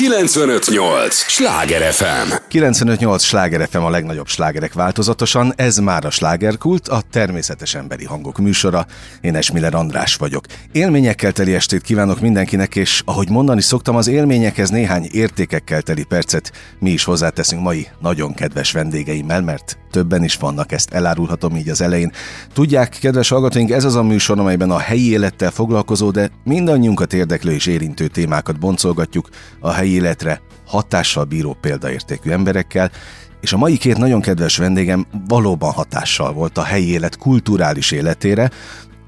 958! Sláger FM! 958! Sláger FM a legnagyobb slágerek változatosan, ez már a slágerkult, a természetes emberi hangok műsora. Én Esmiller András vagyok. Élményekkel teli estét kívánok mindenkinek, és ahogy mondani szoktam, az élményekhez néhány értékekkel teli percet mi is hozzáteszünk mai nagyon kedves vendégeimmel, mert többen is vannak, ezt elárulhatom így az elején. Tudják, kedves hallgatóink, ez az a műsor, amelyben a helyi élettel foglalkozó, de mindannyiunkat érdeklő és érintő témákat boncolgatjuk a helyi életre hatással bíró példaértékű emberekkel, és a mai két nagyon kedves vendégem valóban hatással volt a helyi élet kulturális életére,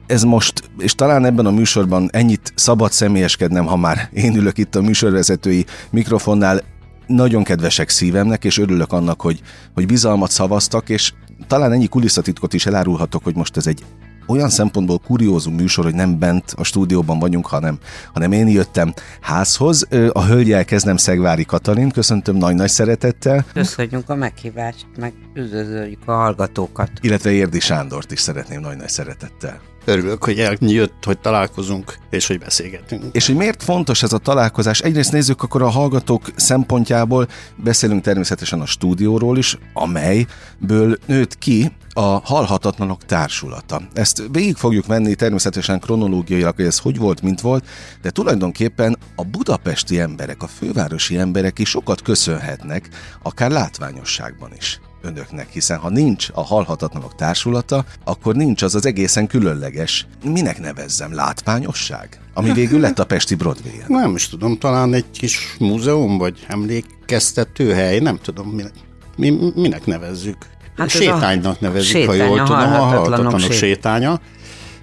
ez most, és talán ebben a műsorban ennyit szabad személyeskednem, ha már én ülök itt a műsorvezetői mikrofonnál, nagyon kedvesek szívemnek, és örülök annak, hogy, hogy bizalmat szavaztak, és talán ennyi kulisszatitkot is elárulhatok, hogy most ez egy olyan szempontból kuriózum műsor, hogy nem bent a stúdióban vagyunk, hanem, hanem én jöttem házhoz. A hölgyel kezdem Szegvári Katalin, köszöntöm nagy-nagy szeretettel. Köszönjük a meghívást, meg üdvözöljük a hallgatókat. Illetve Érdi Sándort is szeretném nagy-nagy szeretettel. Örülök, hogy eljött, hogy találkozunk, és hogy beszélgetünk. És hogy miért fontos ez a találkozás? Egyrészt nézzük akkor a hallgatók szempontjából, beszélünk természetesen a stúdióról is, amelyből nőtt ki a Halhatatlanok Társulata. Ezt végig fogjuk venni természetesen kronológiailag, hogy ez hogy volt, mint volt, de tulajdonképpen a budapesti emberek, a fővárosi emberek is sokat köszönhetnek, akár látványosságban is önöknek, hiszen ha nincs a Halhatatlanok Társulata, akkor nincs az az egészen különleges, minek nevezzem, látványosság? Ami végül lett a Pesti broadway -en. Nem is tudom, talán egy kis múzeum, vagy emlékeztető hely, nem tudom, minek, mi, minek nevezzük. Hát Sétánynak nevezzük, sétány, ha jól a tudom, a halhatatlanok sétánya.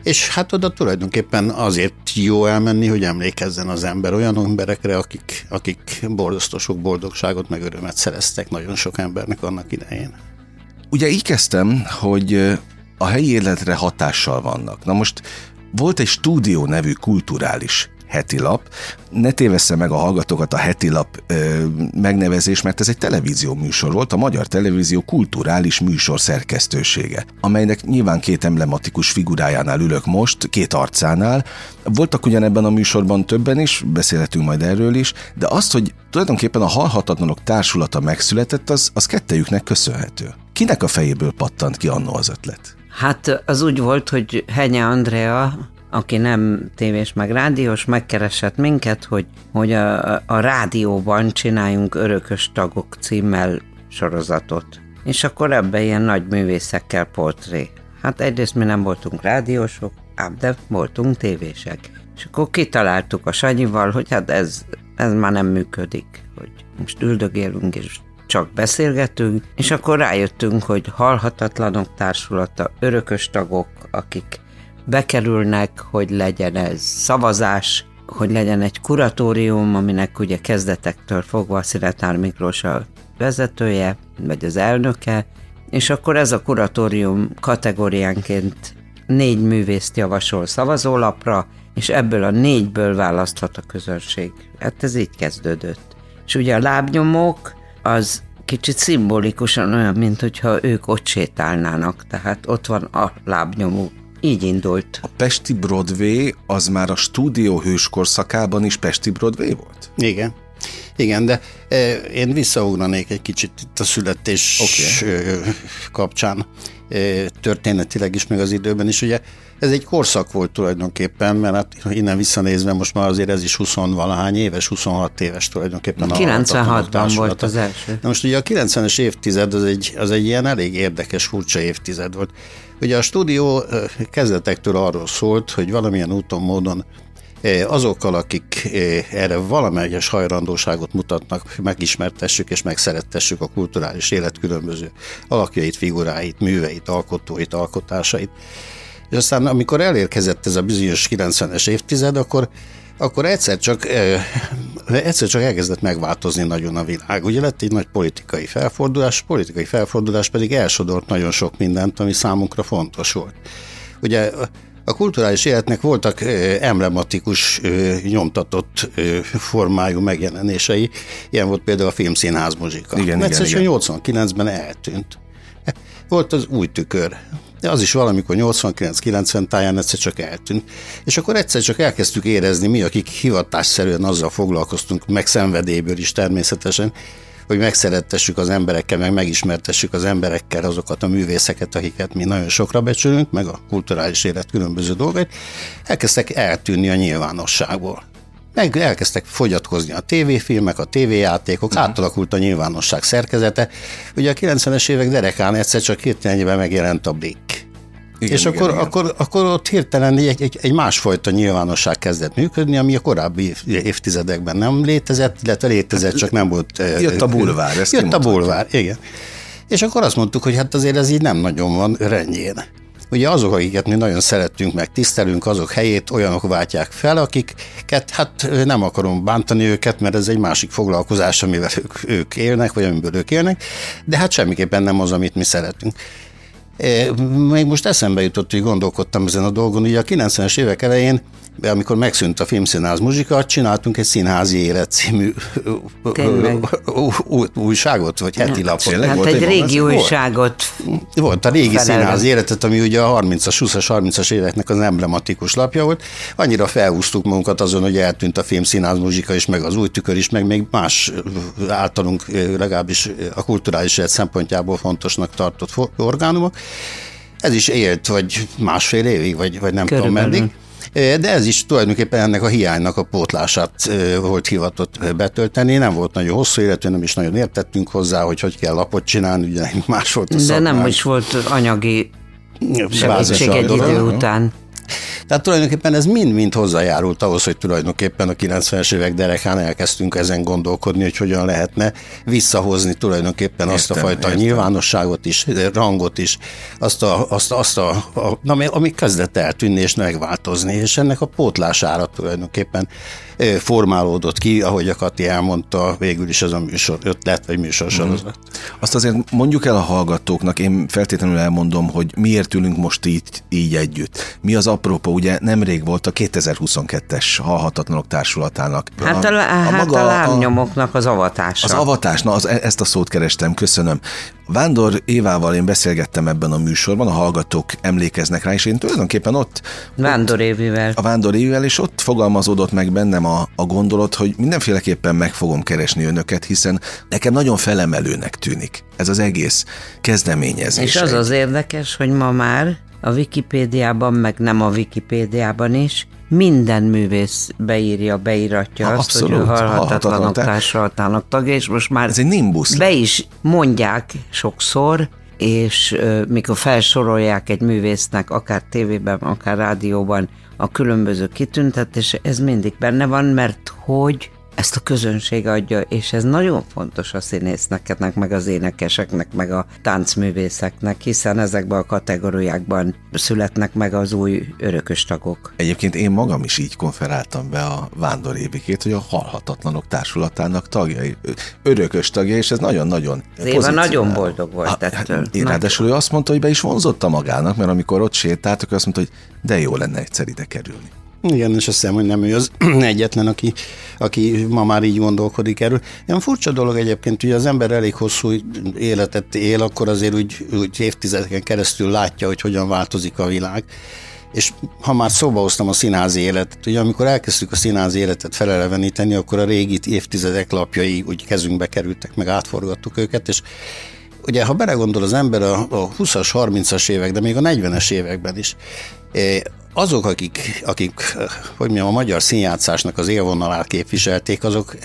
És hát oda tulajdonképpen azért jó elmenni, hogy emlékezzen az ember olyan emberekre, akik, akik borzasztó sok boldogságot meg örömet szereztek nagyon sok embernek annak idején. Ugye így kezdtem, hogy a helyi életre hatással vannak. Na most volt egy stúdió nevű kulturális heti lap. Ne tévessze meg a hallgatókat a heti lap ö, megnevezés, mert ez egy televízió műsor volt, a Magyar Televízió kulturális műsor szerkesztősége, amelynek nyilván két emblematikus figurájánál ülök most, két arcánál. Voltak ugyanebben a műsorban többen is, beszélhetünk majd erről is, de azt, hogy tulajdonképpen a Halhatatlanok társulata megszületett, az, az kettejüknek köszönhető. Kinek a fejéből pattant ki annó az ötlet? Hát az úgy volt, hogy Henye Andrea, aki nem tévés meg rádiós, megkeresett minket, hogy, hogy a, a rádióban csináljunk örökös tagok címmel sorozatot. És akkor ebben ilyen nagy művészekkel portré. Hát egyrészt mi nem voltunk rádiósok, ám de voltunk tévések. És akkor kitaláltuk a Sanyival, hogy hát ez, ez már nem működik, hogy most üldögélünk és csak beszélgetünk, és akkor rájöttünk, hogy halhatatlanok társulata, örökös tagok, akik bekerülnek, hogy legyen ez szavazás, hogy legyen egy kuratórium, aminek ugye kezdetektől fogva Sziretár Miklós a vezetője, vagy az elnöke, és akkor ez a kuratórium kategóriánként négy művészt javasol szavazólapra, és ebből a négyből választhat a közönség. Hát ez így kezdődött. És ugye a lábnyomók az kicsit szimbolikusan olyan, mint hogyha ők ott sétálnának, tehát ott van a lábnyomó így indult. A Pesti Broadway az már a stúdió hős korszakában is Pesti Broadway volt? Igen. Igen, de e, én visszaugranék egy kicsit itt a születés okay. kapcsán e, történetileg is, meg az időben is. Ugye ez egy korszak volt tulajdonképpen, mert hát innen visszanézve most már azért ez is 20 valahány éves, 26 éves tulajdonképpen. 96-ban volt az első. Na most ugye a 90-es évtized az egy, az egy ilyen elég érdekes, furcsa évtized volt. Ugye a stúdió kezdetektől arról szólt, hogy valamilyen úton, módon azokkal, akik erre valamelyes hajlandóságot mutatnak, megismertessük és megszerettessük a kulturális élet különböző alakjait, figuráit, műveit, alkotóit, alkotásait. És aztán amikor elérkezett ez a bizonyos 90-es évtized, akkor akkor egyszer csak, egyszer csak elkezdett megváltozni nagyon a világ. Ugye lett egy nagy politikai felfordulás, politikai felfordulás pedig elsodort nagyon sok mindent, ami számunkra fontos volt. Ugye a kulturális életnek voltak emblematikus, nyomtatott formájú megjelenései. Ilyen volt például a filmszínház muzsika. Igen, Egyszer igen, igen. 89-ben eltűnt. Volt az új tükör, de az is valamikor 89-90 táján egyszer csak eltűnt. És akkor egyszer csak elkezdtük érezni, mi, akik hivatásszerűen azzal foglalkoztunk, meg szenvedélyből is természetesen, hogy megszerettessük az emberekkel, meg megismertessük az emberekkel azokat a művészeket, akiket mi nagyon sokra becsülünk, meg a kulturális élet különböző dolgait, elkezdtek eltűnni a nyilvánosságból. Elkezdtek fogyatkozni a tévéfilmek, a tévéjátékok, uh-huh. átalakult a nyilvánosság szerkezete. Ugye a 90-es évek derekán egyszer csak hirtelenjében megjelent a Blick. Igen, és igen, akkor, igen. Akkor, akkor ott hirtelen egy, egy, egy másfajta nyilvánosság kezdett működni, ami a korábbi évtizedekben nem létezett, illetve létezett, csak nem volt... Jött a bulvár, ezt Jött a bulvár, igen. És akkor azt mondtuk, hogy hát azért ez így nem nagyon van rendjén. Ugye azok, akiket mi nagyon szeretünk, meg tisztelünk, azok helyét olyanok váltják fel, akiket hát nem akarom bántani őket, mert ez egy másik foglalkozás, amivel ők, ők élnek, vagy amiből ők élnek, de hát semmiképpen nem az, amit mi szeretünk. Még most eszembe jutott, hogy gondolkodtam ezen a dolgon. Ugye a 90-es évek elején amikor megszűnt a filmszínház muzsika, csináltunk egy színházi élet című újságot, vagy heti lapot. Hát volt egy régi volt, újságot. Volt a régi felelve. színházi életet, ami ugye a 30-as, 20-as, 30-as éveknek az emblematikus lapja volt. Annyira felhúztuk magunkat azon, hogy eltűnt a filmszínház muzsika is, meg az új tükör is, meg még más általunk legalábbis a kulturális élet szempontjából fontosnak tartott orgánumok. Ez is élt, vagy másfél évig, vagy, vagy nem Körülbelül. tudom meddig. De ez is tulajdonképpen ennek a hiánynak a pótlását volt hivatott betölteni. Nem volt nagyon hosszú életű, nem is nagyon értettünk hozzá, hogy hogy kell lapot csinálni, ugye más volt a De szakmán. nem is volt anyagi segítség egy idő után. Tehát tulajdonképpen ez mind-mind hozzájárult ahhoz, hogy tulajdonképpen a 90-es évek derekán elkezdtünk ezen gondolkodni, hogy hogyan lehetne visszahozni tulajdonképpen értem, azt a fajta értem. nyilvánosságot is, rangot is, azt a, azt, azt a, a ami, ami kezdett eltűnni és megváltozni, és ennek a pótlására tulajdonképpen formálódott ki, ahogy a Kati elmondta, végül is ez a műsor ötlet, vagy műsorsorozat. Mm. Azt azért mondjuk el a hallgatóknak, én feltétlenül elmondom, hogy miért ülünk most így, így együtt. Mi az apropó, ugye nemrég volt a 2022-es Halhatatlanok Társulatának. Hát a, a, a, hát maga, a lábnyomoknak az avatása. Az avatás, na az, e- ezt a szót kerestem, köszönöm. Vándor Évával én beszélgettem ebben a műsorban, a hallgatók emlékeznek rá, és én tulajdonképpen ott... Vándor Évivel. A Vándor Évivel, és ott fogalmazódott meg bennem a, a gondolat, hogy mindenféleképpen meg fogom keresni önöket, hiszen nekem nagyon felemelőnek tűnik ez az egész kezdeményezés. És az az érdekes, hogy ma már a Wikipédiában, meg nem a Wikipédiában is, minden művész beírja, beíratja ha, azt, abszolút, hogy ő halhatatlanok társulatának tagja, és most már Ez egy nimbus. be is mondják sokszor, és uh, mikor felsorolják egy művésznek, akár tévében, akár rádióban a különböző kitüntetés, ez mindig benne van, mert hogy ezt a közönség adja, és ez nagyon fontos a színésznek, meg az énekeseknek, meg a táncművészeknek, hiszen ezekben a kategóriákban születnek meg az új örökös tagok. Egyébként én magam is így konferáltam be a Vándor Évikét, hogy a Halhatatlanok Társulatának tagjai, örökös tagja, és ez nagyon-nagyon Éva nagyon boldog volt ha, ettől. Én ráadásul ő azt mondta, hogy be is vonzotta magának, mert amikor ott sétáltak, azt mondta, hogy de jó lenne egyszer ide kerülni. Igen, és azt hiszem, hogy nem ő az egyetlen, aki, aki ma már így gondolkodik erről. Ilyen furcsa dolog egyébként, hogy az ember elég hosszú életet él, akkor azért úgy, úgy évtizedeken keresztül látja, hogy hogyan változik a világ. És ha már szóba hoztam a színházi életet, ugye amikor elkezdtük a színházi életet feleleveníteni, akkor a régi évtizedek lapjai úgy kezünkbe kerültek, meg átforgattuk őket, és ugye ha belegondol az ember a, a 20-as, 30-as évek, de még a 40-es években is, eh, azok, akik, akik hogy mondjam, a magyar színjátszásnak az élvonalát képviselték, azok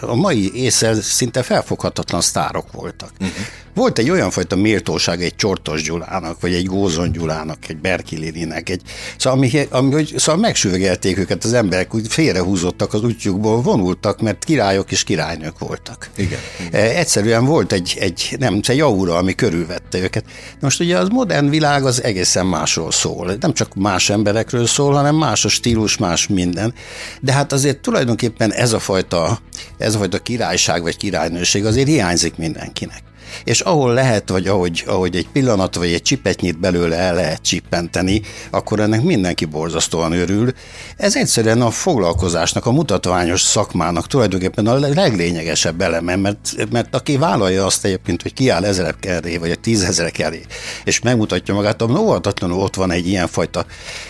a mai észre szinte felfoghatatlan sztárok voltak. Uh-huh. Volt egy olyan fajta méltóság egy Csortos Gyulának, vagy egy Gózon Gyulának, egy Berki Lilinek, egy, szóval, ami, ami, hogy, szóval megsüvegelték őket az emberek, úgy félrehúzottak az útjukból, vonultak, mert királyok és királynők voltak. Igen. igen. E, egyszerűen volt egy, egy, nem, egy aura, ami körülvette őket. Most ugye az modern világ az egészen másról szól. Nem csak más emberekről szól, hanem más a stílus, más minden. De hát azért tulajdonképpen ez a fajta, ez a fajta királyság vagy királynőség azért hiányzik mindenkinek. És ahol lehet, vagy ahogy, ahogy egy pillanat, vagy egy csipetnyit belőle el lehet csippenteni, akkor ennek mindenki borzasztóan örül. Ez egyszerűen a foglalkozásnak, a mutatványos szakmának tulajdonképpen a leglényegesebb eleme, mert, mert aki vállalja azt egyébként, hogy kiáll ezerek elé, vagy a tízezerek elé, és megmutatja magát, abban óvatatlanul ott van egy ilyenfajta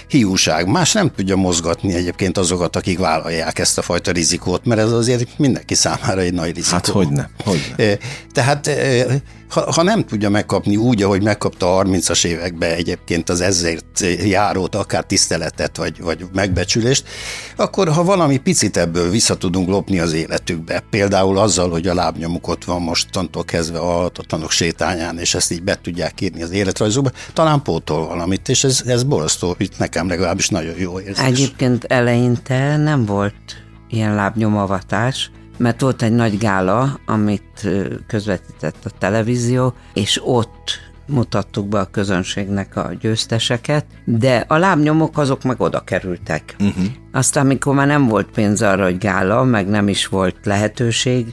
hiúság. Más nem tudja mozgatni egyébként azokat, akik vállalják ezt a fajta rizikót, mert ez azért mindenki számára egy nagy rizikó. Hát hogyne, hogyne. Tehát ha, ha nem tudja megkapni úgy, ahogy megkapta a 30-as években egyébként az ezért járót, akár tiszteletet, vagy, vagy megbecsülést, akkor ha valami picit ebből vissza tudunk lopni az életükbe, például azzal, hogy a lábnyomuk ott van mostantól kezdve a halhatatlanok sétányán, és ezt így be tudják írni az életrajzóba, talán pótol valamit, és ez, ez borzasztó, itt nekem legalábbis nagyon jó érzés. Egyébként eleinte nem volt ilyen lábnyomavatás, mert volt egy nagy gála, amit közvetített a televízió, és ott mutattuk be a közönségnek a győzteseket, de a lábnyomok azok meg oda kerültek. Uh-huh. Aztán, amikor már nem volt pénz arra, hogy gála, meg nem is volt lehetőség,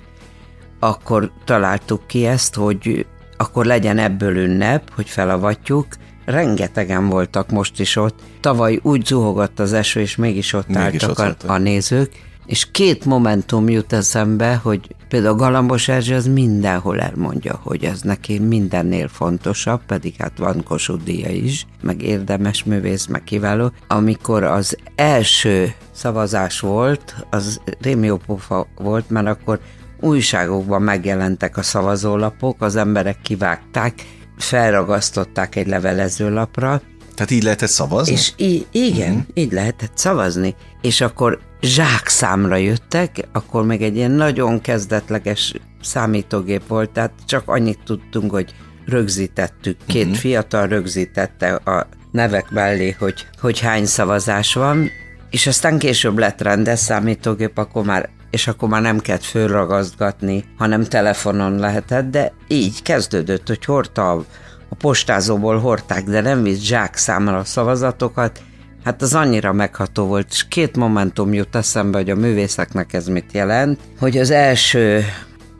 akkor találtuk ki ezt, hogy akkor legyen ebből ünnep, hogy felavatjuk. Rengetegen voltak most is ott. Tavaly úgy zuhogott az eső, és mégis ott mégis álltak ott a, a nézők és két momentum jut eszembe, hogy például Galambos Erzsé az mindenhol elmondja, hogy ez neki mindennél fontosabb, pedig hát van Kossuth Díja is, meg érdemes művész, meg kiváló. Amikor az első szavazás volt, az rémiópofa volt, mert akkor újságokban megjelentek a szavazólapok, az emberek kivágták, felragasztották egy levelezőlapra. Tehát így lehetett szavazni? És í- igen, uh-huh. így lehetett szavazni. És akkor zsákszámra jöttek, akkor még egy ilyen nagyon kezdetleges számítógép volt, tehát csak annyit tudtunk, hogy rögzítettük, két uh-huh. fiatal rögzítette a nevek mellé, hogy, hogy hány szavazás van, és aztán később lett rendes számítógép, akkor már és akkor már nem kellett fölragazgatni, hanem telefonon lehetett, de így kezdődött, hogy hordta a, a postázóból hordták, de nem visz zsák számra a szavazatokat, Hát az annyira megható volt, és két momentum jut eszembe, hogy a művészeknek ez mit jelent, hogy az első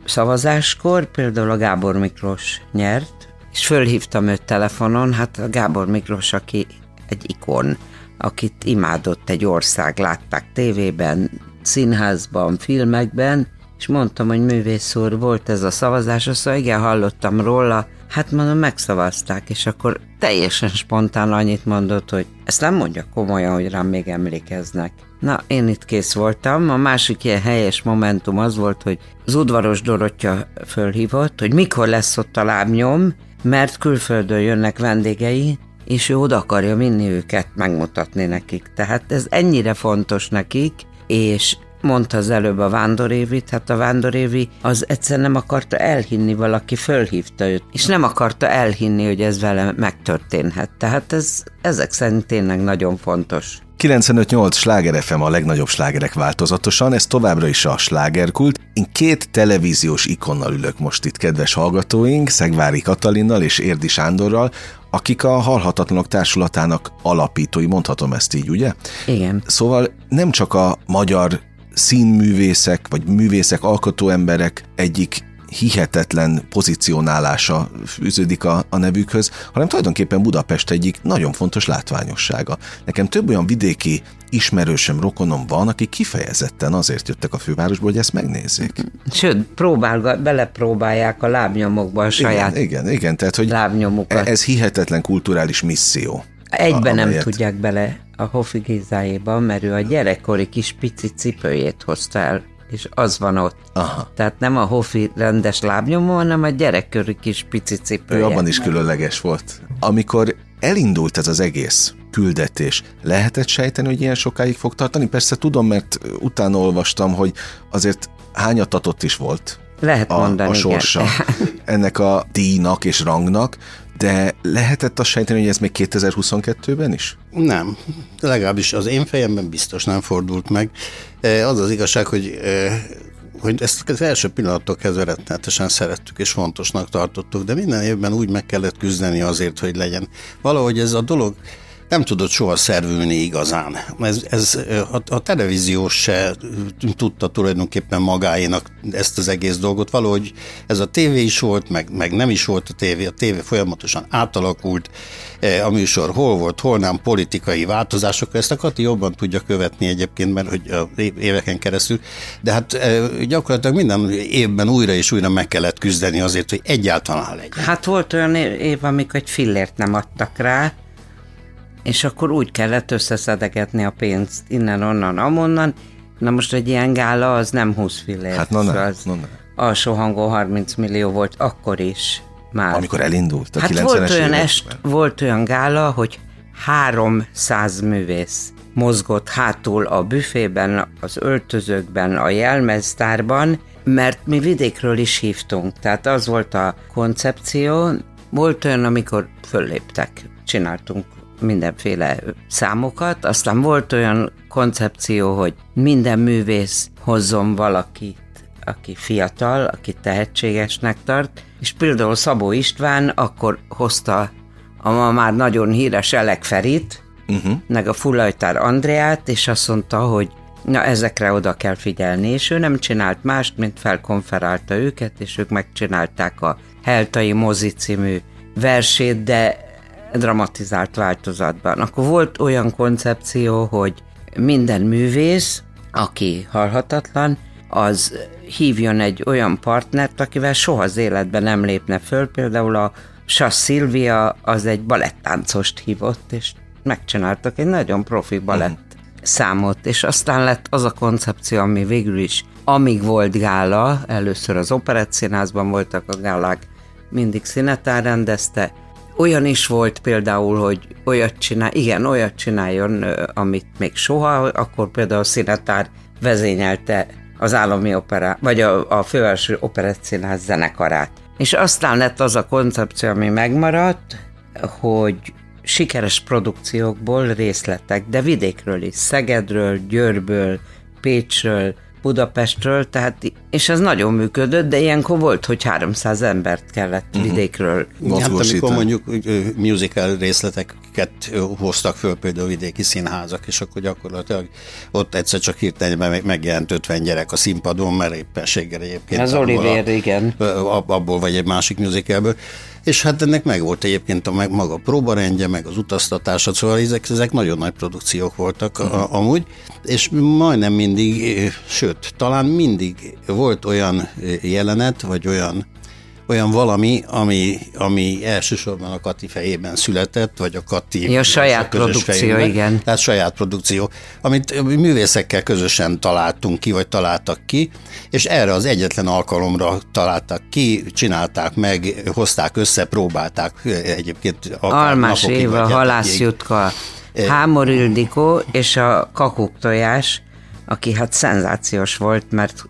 szavazáskor például a Gábor Miklós nyert, és fölhívtam őt telefonon, hát a Gábor Miklós, aki egy ikon, akit imádott egy ország, látták tévében, színházban, filmekben, és mondtam, hogy művész úr, volt ez a szavazás, azt mondja, igen, hallottam róla, hát mondom, megszavazták, és akkor teljesen spontán annyit mondott, hogy ezt nem mondja komolyan, hogy rám még emlékeznek. Na, én itt kész voltam. A másik ilyen helyes momentum az volt, hogy az udvaros Dorottya fölhívott, hogy mikor lesz ott a lábnyom, mert külföldön jönnek vendégei, és ő oda akarja vinni őket, megmutatni nekik. Tehát ez ennyire fontos nekik, és mondta az előbb a Vándorévit, hát a Vándorévi az egyszer nem akarta elhinni, valaki fölhívta őt, és nem akarta elhinni, hogy ez vele megtörténhet. Tehát ez ezek szerint tényleg nagyon fontos. 95-8 sláger FM a legnagyobb slágerek változatosan, ez továbbra is a slágerkult. Én két televíziós ikonnal ülök most itt, kedves hallgatóink, Szegvári Katalinnal és Érdi Sándorral, akik a Halhatatlanok Társulatának alapítói, mondhatom ezt így, ugye? Igen. Szóval nem csak a magyar színművészek, vagy művészek, alkotó emberek egyik hihetetlen pozícionálása fűződik a, a nevükhöz, hanem tulajdonképpen Budapest egyik nagyon fontos látványossága. Nekem több olyan vidéki ismerősöm, rokonom van, akik kifejezetten azért jöttek a fővárosba, hogy ezt megnézzék. Sőt, próbál, belepróbálják a lábnyomokba a saját igen, igen, igen, tehát hogy lábnyomukat. ez hihetetlen kulturális misszió. Egyben nem tudják bele a Hofi Gézáéba, mert ő a gyerekkori kis pici cipőjét hozta el, és az van ott. Aha. Tehát nem a Hofi rendes lábnyomó, hanem a gyerekkori kis pici cipője. Ő abban is különleges volt. Amikor elindult ez az egész küldetés, lehetett sejteni, hogy ilyen sokáig fog tartani? Persze tudom, mert utána olvastam, hogy azért hányatatott is volt lehet a, mondani, a sorsa igen. ennek a díjnak és rangnak, de lehetett azt sejteni, hogy ez még 2022-ben is? Nem. Legalábbis az én fejemben biztos nem fordult meg. E, az az igazság, hogy e, hogy ezt az első pillanattól kezdve rettenetesen szerettük és fontosnak tartottuk, de minden évben úgy meg kellett küzdeni azért, hogy legyen. Valahogy ez a dolog nem tudott soha szervülni igazán. Ez, ez a, a televízió se tudta tulajdonképpen magáénak ezt az egész dolgot. Valahogy ez a tévé is volt, meg, meg nem is volt a tévé. A tévé folyamatosan átalakult, a műsor hol volt, hol nem, politikai változások. Ezt a Kati jobban tudja követni egyébként, mert hogy a éveken keresztül. De hát gyakorlatilag minden évben újra és újra meg kellett küzdeni azért, hogy egyáltalán legyen. Hát volt olyan év, amikor egy fillért nem adtak rá, és akkor úgy kellett összeszedegetni a pénzt innen-onnan, amonnan. Na most egy ilyen gála az nem 20 fillér. Hát na, nem, az na, nem. Alsó hangon 30 millió volt akkor is már. Amikor elindult a hát 90-es volt olyan, est, volt olyan gála, hogy 300 művész mozgott hátul a büfében, az öltözőkben, a jelmeztárban, mert mi vidékről is hívtunk. Tehát az volt a koncepció. Volt olyan, amikor fölléptek, csináltunk mindenféle számokat, aztán volt olyan koncepció, hogy minden művész hozzon valakit, aki fiatal, aki tehetségesnek tart, és például Szabó István akkor hozta a ma már nagyon híres Elek Ferit, uh-huh. meg a Fullajtár Andreát, és azt mondta, hogy na ezekre oda kell figyelni, és ő nem csinált mást, mint felkonferálta őket, és ők megcsinálták a Heltai Mozi című versét, de dramatizált változatban. Akkor volt olyan koncepció, hogy minden művész, aki halhatatlan, az hívjon egy olyan partnert, akivel soha az életben nem lépne föl. Például a Sass Szilvia az egy balettáncost hívott, és megcsináltak egy nagyon profi balett uh-huh. számot, és aztán lett az a koncepció, ami végül is, amíg volt gála, először az Operett Színházban voltak a gálák, mindig Színetár rendezte, olyan is volt például, hogy olyat csinál, igen, olyat csináljon, amit még soha, akkor például a Színetár vezényelte az állami opera, vagy a, a fővárosi operettszínház zenekarát. És aztán lett az a koncepció, ami megmaradt, hogy sikeres produkciókból részletek, de vidékről is, Szegedről, Győrből, Pécsről, Budapestről, tehát, és ez nagyon működött, de ilyenkor volt, hogy 300 embert kellett uh-huh. vidékről. Hát amikor mondjuk musical részleteket hoztak föl például vidéki színházak, és akkor gyakorlatilag ott egyszer csak hirtelen megjelent 50 gyerek a színpadon, mert éppenséggel egyébként. Az Oliver, igen. Abból vagy egy másik musicalből és hát ennek meg volt egyébként a meg maga próbarendje, meg az utaztatása, szóval ezek, ezek nagyon nagy produkciók voltak uh-huh. a, amúgy, és majdnem mindig, sőt, talán mindig volt olyan jelenet, vagy olyan olyan valami, ami, ami elsősorban a Kati fejében született, vagy a Kati... Ja, saját produkció, fejében, igen. Tehát saját produkció, amit művészekkel közösen találtunk ki, vagy találtak ki, és erre az egyetlen alkalomra találtak ki, csinálták meg, hozták össze, próbálták egyébként Almás Éva, Halász Jutka, Hámor Ildikó és a Kakuk Tojás, aki hát szenzációs volt, mert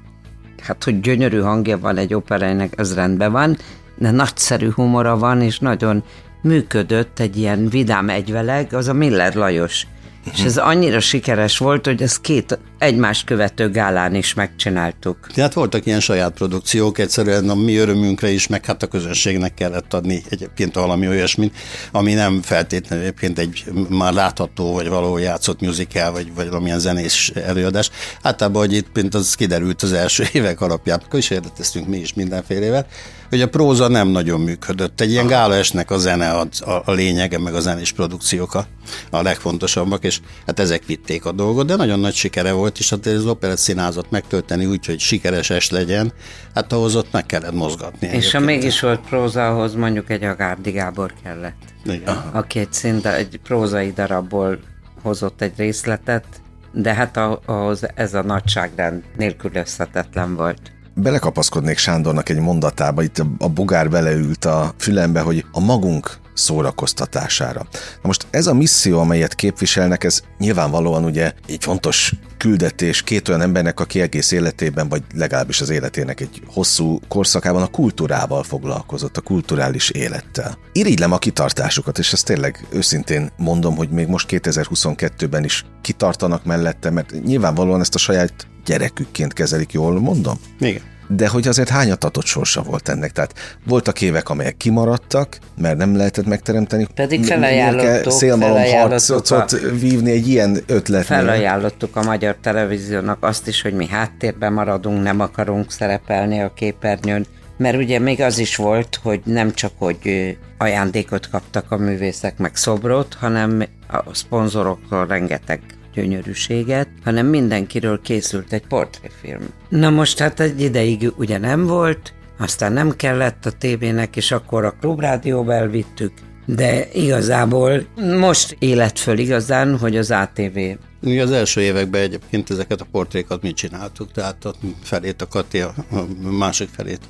hát hogy gyönyörű hangja van egy operának, az rendben van, de nagyszerű humora van, és nagyon működött egy ilyen vidám egyveleg, az a Miller Lajos. És mhm. ez annyira sikeres volt, hogy ezt két egymást követő gálán is megcsináltuk. Tehát voltak ilyen saját produkciók, egyszerűen a mi örömünkre is, meg hát a közönségnek kellett adni egyébként valami olyasmit, ami nem feltétlenül egyébként egy már látható, vagy valahol játszott musical, vagy, vagy valamilyen zenés előadás. Általában, hogy itt mint az kiderült az első évek alapján, kísérleteztünk mi is mindenfélevel, hogy a próza nem nagyon működött. Egy ilyen gála esnek a zene a, a, a lényege, meg a zenés produkciók a, a legfontosabbak, és hát ezek vitték a dolgot, de nagyon nagy sikere volt, és hát az operett színázat megtölteni úgy, hogy sikeres es legyen, hát ahhoz ott meg kellett mozgatni. És ha mégis volt próza, ahhoz mondjuk egy Agárdi Gábor kellett. Igen. Aki egy szinte egy prózai darabból hozott egy részletet, de hát ahhoz ez a nagyságrend nélkülözhetetlen volt belekapaszkodnék Sándornak egy mondatába, itt a bogár beleült a fülembe, hogy a magunk szórakoztatására. Na most ez a misszió, amelyet képviselnek, ez nyilvánvalóan ugye egy fontos küldetés két olyan embernek, aki egész életében, vagy legalábbis az életének egy hosszú korszakában a kultúrával foglalkozott, a kulturális élettel. Irigylem a kitartásukat, és ezt tényleg őszintén mondom, hogy még most 2022-ben is kitartanak mellette, mert nyilvánvalóan ezt a saját gyerekükként kezelik, jól mondom? Igen. de hogy azért hányatatott sorsa volt ennek. Tehát voltak évek, amelyek kimaradtak, mert nem lehetett megteremteni. Pedig felajánlottuk, a, vívni egy ilyen ötlet. Felajánlottuk a magyar televíziónak azt is, hogy mi háttérben maradunk, nem akarunk szerepelni a képernyőn, mert ugye még az is volt, hogy nem csak, hogy ajándékot kaptak a művészek, meg szobrot, hanem a szponzoroktól rengeteg gyönyörűséget, hanem mindenkiről készült egy portréfilm. Na most hát egy ideig ugye nem volt, aztán nem kellett a tévének, és akkor a klubrádióba elvittük, de igazából most élet föl igazán, hogy az ATV mi az első években egyébként ezeket a portrékat mit csináltuk, tehát a felét a Kati, a másik felét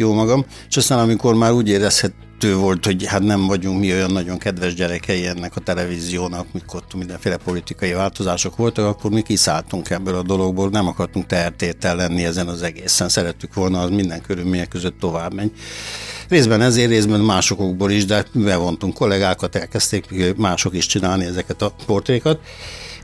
jó magam, és aztán amikor már úgy érezhető volt, hogy hát nem vagyunk mi olyan nagyon kedves gyerekei ennek a televíziónak, mikor mindenféle politikai változások voltak, akkor mi kiszálltunk ebből a dologból, nem akartunk tehertétel lenni ezen az egészen, szerettük volna, az minden körülmények között tovább menj. Részben ezért, részben másokból is, de bevontunk kollégákat, elkezdték mások is csinálni ezeket a portrékat,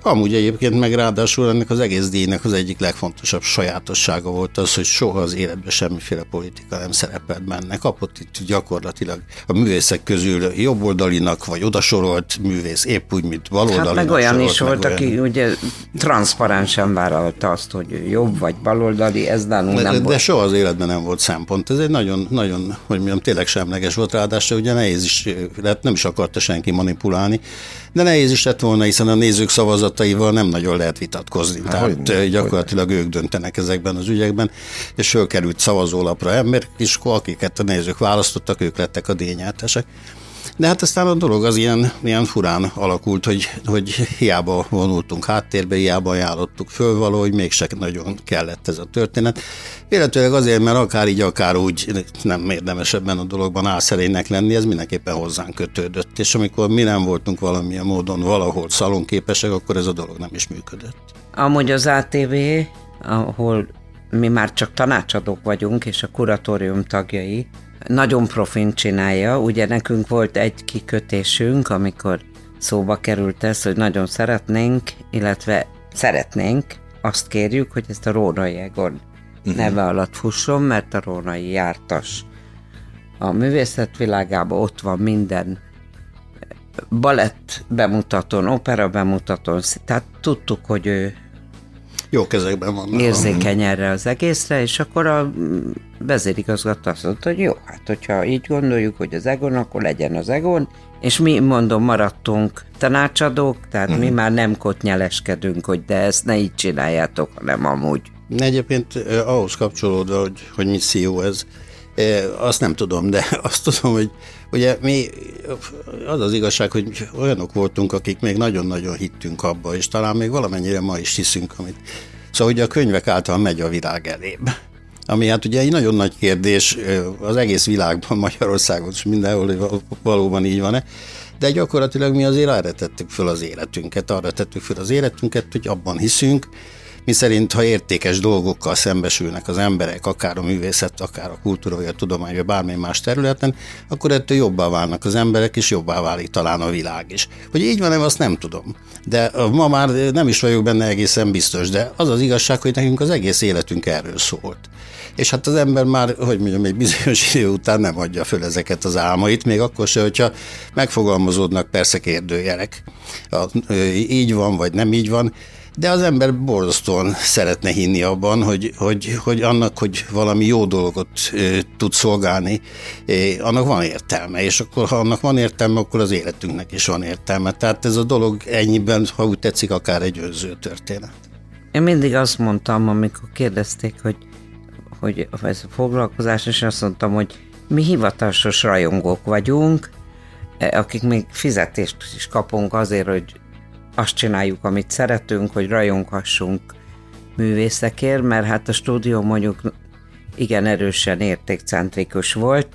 Amúgy egyébként meg ráadásul ennek az egész díjnak az egyik legfontosabb sajátossága volt az, hogy soha az életben semmiféle politika nem szerepelt benne. Kapott itt gyakorlatilag a művészek közül jobboldalinak vagy odasorolt művész, épp úgy, mint baloldalinak. Hát meg olyan is volt, olyan... aki ugye transzparensen vállalta azt, hogy jobb vagy baloldali, ez nálunk nem de, volt. De soha az életben nem volt szempont. Ez egy nagyon, nagyon, hogy mondjam, tényleg semleges volt, ráadásul ugye nehéz is, lehet nem is akarta senki manipulálni, de nehéz is lett volna, hiszen a nézők szavazataival nem nagyon lehet vitatkozni. Há, Tehát hogyne, gyakorlatilag hogyne. ők döntenek ezekben az ügyekben, és fölkerült szavazólapra ember, és akiket a nézők választottak, ők lettek a dényeltesek. De hát aztán a dolog az ilyen, ilyen furán alakult, hogy, hogy hiába vonultunk háttérbe, hiába ajánlottuk föl valahogy mégse nagyon kellett ez a történet. Véletlenül azért, mert akár így, akár úgy nem érdemes ebben a dologban álszerénynek lenni, ez mindenképpen hozzánk kötődött. És amikor mi nem voltunk valamilyen módon valahol szalonképesek, akkor ez a dolog nem is működött. Amúgy az ATV, ahol mi már csak tanácsadók vagyunk, és a kuratórium tagjai, nagyon profin csinálja. Ugye nekünk volt egy kikötésünk, amikor szóba került ez, hogy nagyon szeretnénk, illetve szeretnénk, azt kérjük, hogy ezt a Rónai Egon uh-huh. neve alatt fusson, mert a Rónai jártas. A művészet világában ott van minden balett bemutatón, opera bemutatón, tehát tudtuk, hogy ő jó kezekben van. Érzékeny erre az egészre, és akkor a vezérigazgató azt mondta, hogy jó, hát hogyha így gondoljuk, hogy az Egon, akkor legyen az Egon, és mi, mondom, maradtunk tanácsadók, tehát uh-huh. mi mhm. már nem kotnyeleskedünk, hogy de ezt ne így csináljátok, hanem amúgy. Egyébként ahhoz kapcsolódva, hogy, hogy misszió ez, azt nem tudom, de azt tudom, hogy ugye mi, az az igazság, hogy olyanok voltunk, akik még nagyon-nagyon hittünk abba, és talán még valamennyire ma is hiszünk, amit. Szóval ugye a könyvek által megy a világ elébb. Ami hát ugye egy nagyon nagy kérdés az egész világban, Magyarországon és mindenhol valóban így van-e, de gyakorlatilag mi azért arra tettük föl az életünket, arra tettük föl az életünket, hogy abban hiszünk, mi szerint, ha értékes dolgokkal szembesülnek az emberek, akár a művészet, akár a kultúra, vagy a tudomány, vagy bármely más területen, akkor ettől jobbá válnak az emberek, és jobbá válik talán a világ is. Hogy így van-e, azt nem tudom. De ma már nem is vagyok benne egészen biztos, de az az igazság, hogy nekünk az egész életünk erről szólt. És hát az ember már, hogy mondjam, egy bizonyos idő után nem adja föl ezeket az álmait, még akkor se, hogyha megfogalmazódnak persze kérdőjelek. Így van, vagy nem így van, de az ember borzasztóan szeretne hinni abban, hogy, hogy, hogy annak, hogy valami jó dolgot e, tud szolgálni, e, annak van értelme, és akkor ha annak van értelme, akkor az életünknek is van értelme. Tehát ez a dolog ennyiben, ha úgy tetszik, akár egy önző történet. Én mindig azt mondtam, amikor kérdezték, hogy, hogy ez a foglalkozás, és azt mondtam, hogy mi hivatásos rajongók vagyunk, akik még fizetést is kapunk azért, hogy azt csináljuk, amit szeretünk, hogy rajonghassunk művészekért, mert hát a stúdió mondjuk igen erősen értékcentrikus volt,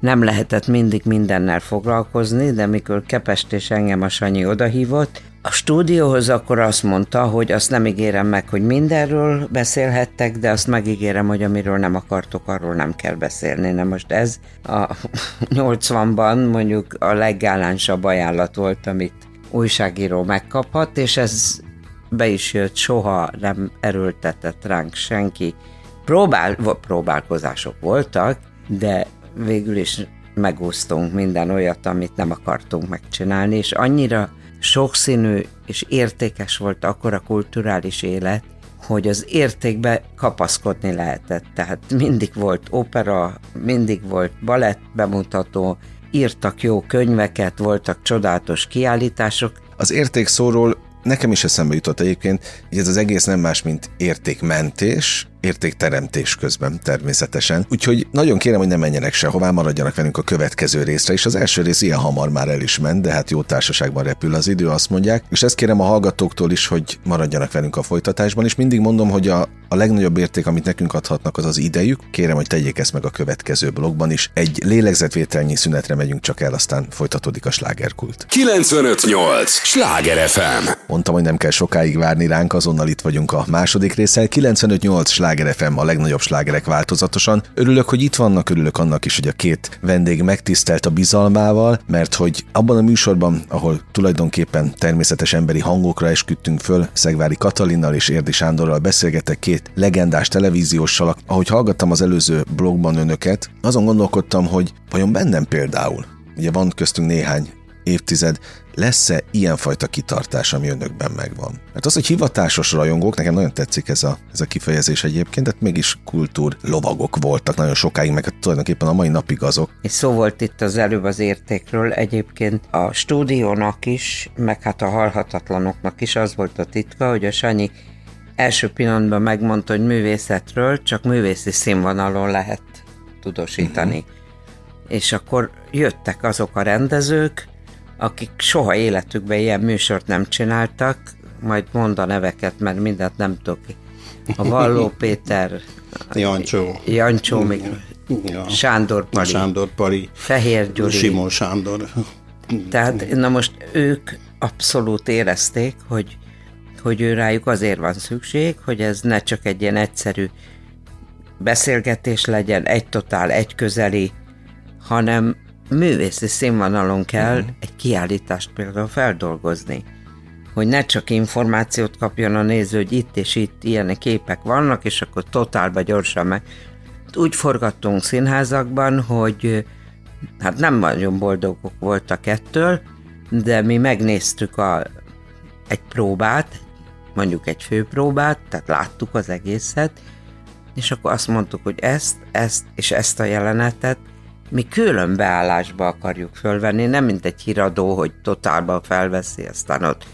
nem lehetett mindig mindennel foglalkozni, de mikor Kepest és engem a Sanyi odahívott, a stúdióhoz akkor azt mondta, hogy azt nem ígérem meg, hogy mindenről beszélhettek, de azt megígérem, hogy amiről nem akartok, arról nem kell beszélni. Na most ez a 80-ban mondjuk a leggálánsabb ajánlat volt, amit újságíró megkaphat, és ez be is jött, soha nem erőltetett ránk senki próbál, próbálkozások voltak, de végül is megúsztunk minden olyat, amit nem akartunk megcsinálni, és annyira sokszínű és értékes volt akkor a kulturális élet, hogy az értékbe kapaszkodni lehetett. Tehát mindig volt opera, mindig volt balett bemutató, írtak jó könyveket, voltak csodálatos kiállítások. Az értékszóról nekem is eszembe jutott egyébként, hogy ez az egész nem más, mint értékmentés, értékteremtés közben természetesen. Úgyhogy nagyon kérem, hogy ne menjenek sehová, maradjanak velünk a következő részre, és az első rész ilyen hamar már el is ment, de hát jó társaságban repül az idő, azt mondják. És ezt kérem a hallgatóktól is, hogy maradjanak velünk a folytatásban, és mindig mondom, hogy a, a legnagyobb érték, amit nekünk adhatnak, az az idejük. Kérem, hogy tegyék ezt meg a következő blogban is. Egy lélegzetvételnyi szünetre megyünk csak el, aztán folytatódik a slágerkult. 958! Sláger FM! Mondtam, hogy nem kell sokáig várni ránk, azonnal itt vagyunk a második részsel. 958 Sláger FM, a legnagyobb slágerek változatosan. Örülök, hogy itt vannak, örülök annak is, hogy a két vendég megtisztelt a bizalmával, mert hogy abban a műsorban, ahol tulajdonképpen természetes emberi hangokra esküdtünk föl, Szegvári Katalinnal és Érdi Sándorral beszélgetek két legendás televízióssal, ahogy hallgattam az előző blogban önöket, azon gondolkodtam, hogy vajon bennem például, ugye van köztünk néhány évtized, lesz-e ilyenfajta kitartás, ami önökben megvan? Mert az, hogy hivatásos rajongók, nekem nagyon tetszik ez a, ez a kifejezés egyébként, tehát mégis kultúr lovagok voltak nagyon sokáig, meg tulajdonképpen a mai napig azok. És szó volt itt az előbb az értékről, egyébként a stúdiónak is, meg hát a halhatatlanoknak is az volt a titka, hogy a Sanyi első pillanatban megmondta, hogy művészetről csak művészi színvonalon lehet tudósítani. Uh-huh. És akkor jöttek azok a rendezők, akik soha életükben ilyen műsort nem csináltak, majd mond a neveket, mert mindent nem tudok. A Valló Péter, Jancsó, Jancsó még, ja. Sándor Pali, Sándor Pali, Fehér Gyuri, Simon Sándor. Tehát, na most ők abszolút érezték, hogy, hogy ő rájuk azért van szükség, hogy ez ne csak egy ilyen egyszerű beszélgetés legyen, egy totál, egy közeli, hanem művészi színvonalon kell uh-huh. egy kiállítást például feldolgozni. Hogy ne csak információt kapjon a néző, hogy itt és itt ilyen képek vannak, és akkor totálba gyorsan meg. Úgy forgattunk színházakban, hogy hát nem nagyon boldogok voltak ettől, de mi megnéztük a, egy próbát, mondjuk egy főpróbát, tehát láttuk az egészet, és akkor azt mondtuk, hogy ezt, ezt és ezt a jelenetet mi külön beállásba akarjuk fölvenni, nem mint egy híradó, hogy totálba felveszi, aztán ott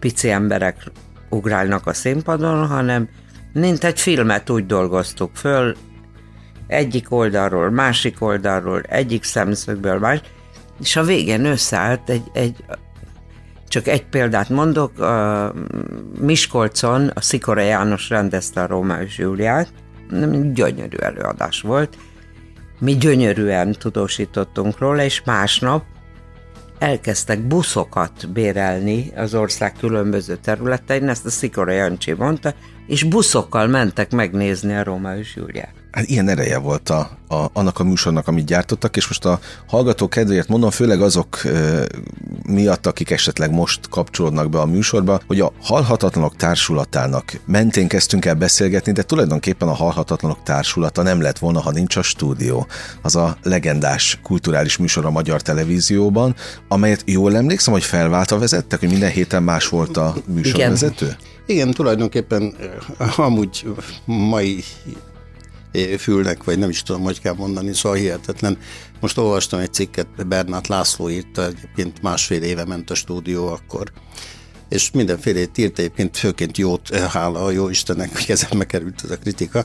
pici emberek ugrálnak a színpadon, hanem mint egy filmet úgy dolgoztuk föl, egyik oldalról, másik oldalról, egyik szemszögből, más, és a végén összeállt egy, egy csak egy példát mondok, a Miskolcon a Szikora János rendezte a Róma és Júliát, gyönyörű előadás volt, mi gyönyörűen tudósítottunk róla, és másnap elkezdtek buszokat bérelni az ország különböző területein, ezt a Szikora Jancsi mondta, és buszokkal mentek megnézni a Róma és Júliát hát ilyen ereje volt a, a, annak a műsornak, amit gyártottak, és most a hallgató kedvéért mondom, főleg azok e, miatt, akik esetleg most kapcsolódnak be a műsorba, hogy a Halhatatlanok Társulatának mentén kezdtünk el beszélgetni, de tulajdonképpen a Halhatatlanok Társulata nem lett volna, ha nincs a stúdió. Az a legendás kulturális műsor a magyar televízióban, amelyet jól emlékszem, hogy felváltva vezettek, hogy minden héten más volt a műsorvezető? Igen. Igen, tulajdonképpen amúgy mai fülnek, vagy nem is tudom, hogy kell mondani, szóval hihetetlen. Most olvastam egy cikket, Bernát László írta, egyébként másfél éve ment a stúdió akkor, és mindenfélét írt, egyébként főként jót, hála a jó Istennek, hogy kezembe került ez a kritika.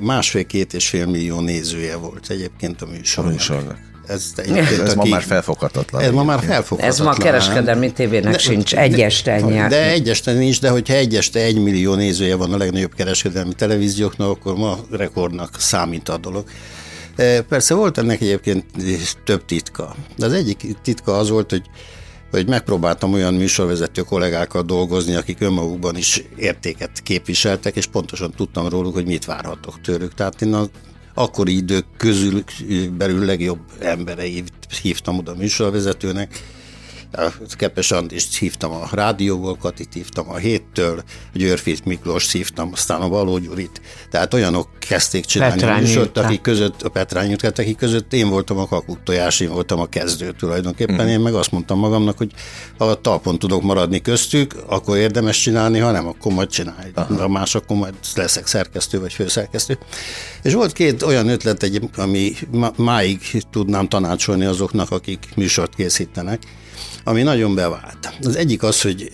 Másfél-két és fél millió nézője volt egyébként a műsornak. A műsornak. Ez, ez aki, ma már felfoghatatlan. Ez ma már felfoghatatlan. Ez ma a kereskedelmi tévének de, sincs egy este ennyi. De egy este nincs, de hogyha egy este egy millió nézője van a legnagyobb kereskedelmi televízióknak, akkor ma rekordnak számít a dolog. E, persze volt ennek egyébként több titka. De az egyik titka az volt, hogy hogy megpróbáltam olyan műsorvezető kollégákkal dolgozni, akik önmagukban is értéket képviseltek, és pontosan tudtam róluk, hogy mit várhatok tőlük. Tehát én a akkori idők közül belül legjobb embereit hívtam oda műsorvezetőnek. Kepes Andist hívtam a rádióból, Katit hívtam a 7 Gyüritől, Györfit Miklós hívtam, aztán a Való Gyurit. Tehát olyanok kezdték csinálni Petrányi a műsort, akik között, a Petrányi Jutkát, akik között én voltam a kakuk tojás, én voltam a kezdő tulajdonképpen. Mm. Én meg azt mondtam magamnak, hogy ha a talpon tudok maradni köztük, akkor érdemes csinálni, ha nem, akkor majd csinálj. Ha más, akkor majd leszek szerkesztő vagy főszerkesztő. És volt két olyan ötlet, egy, ami máig tudnám tanácsolni azoknak, akik műsort készítenek, ami nagyon bevált. Az egyik az, hogy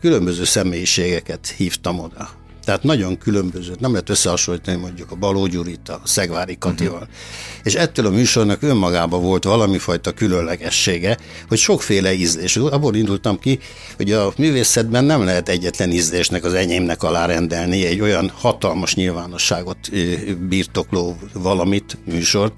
különböző személyiségeket hívtam oda. Tehát nagyon különböző, nem lehet összehasonlítani mondjuk a Baló Gyurit, a Szegvári Katival. Uh-huh. És ettől a műsornak önmagában volt valami fajta különlegessége, hogy sokféle ízlés. Abból indultam ki, hogy a művészetben nem lehet egyetlen ízlésnek az enyémnek alárendelni egy olyan hatalmas nyilvánosságot birtokló valamit, műsort,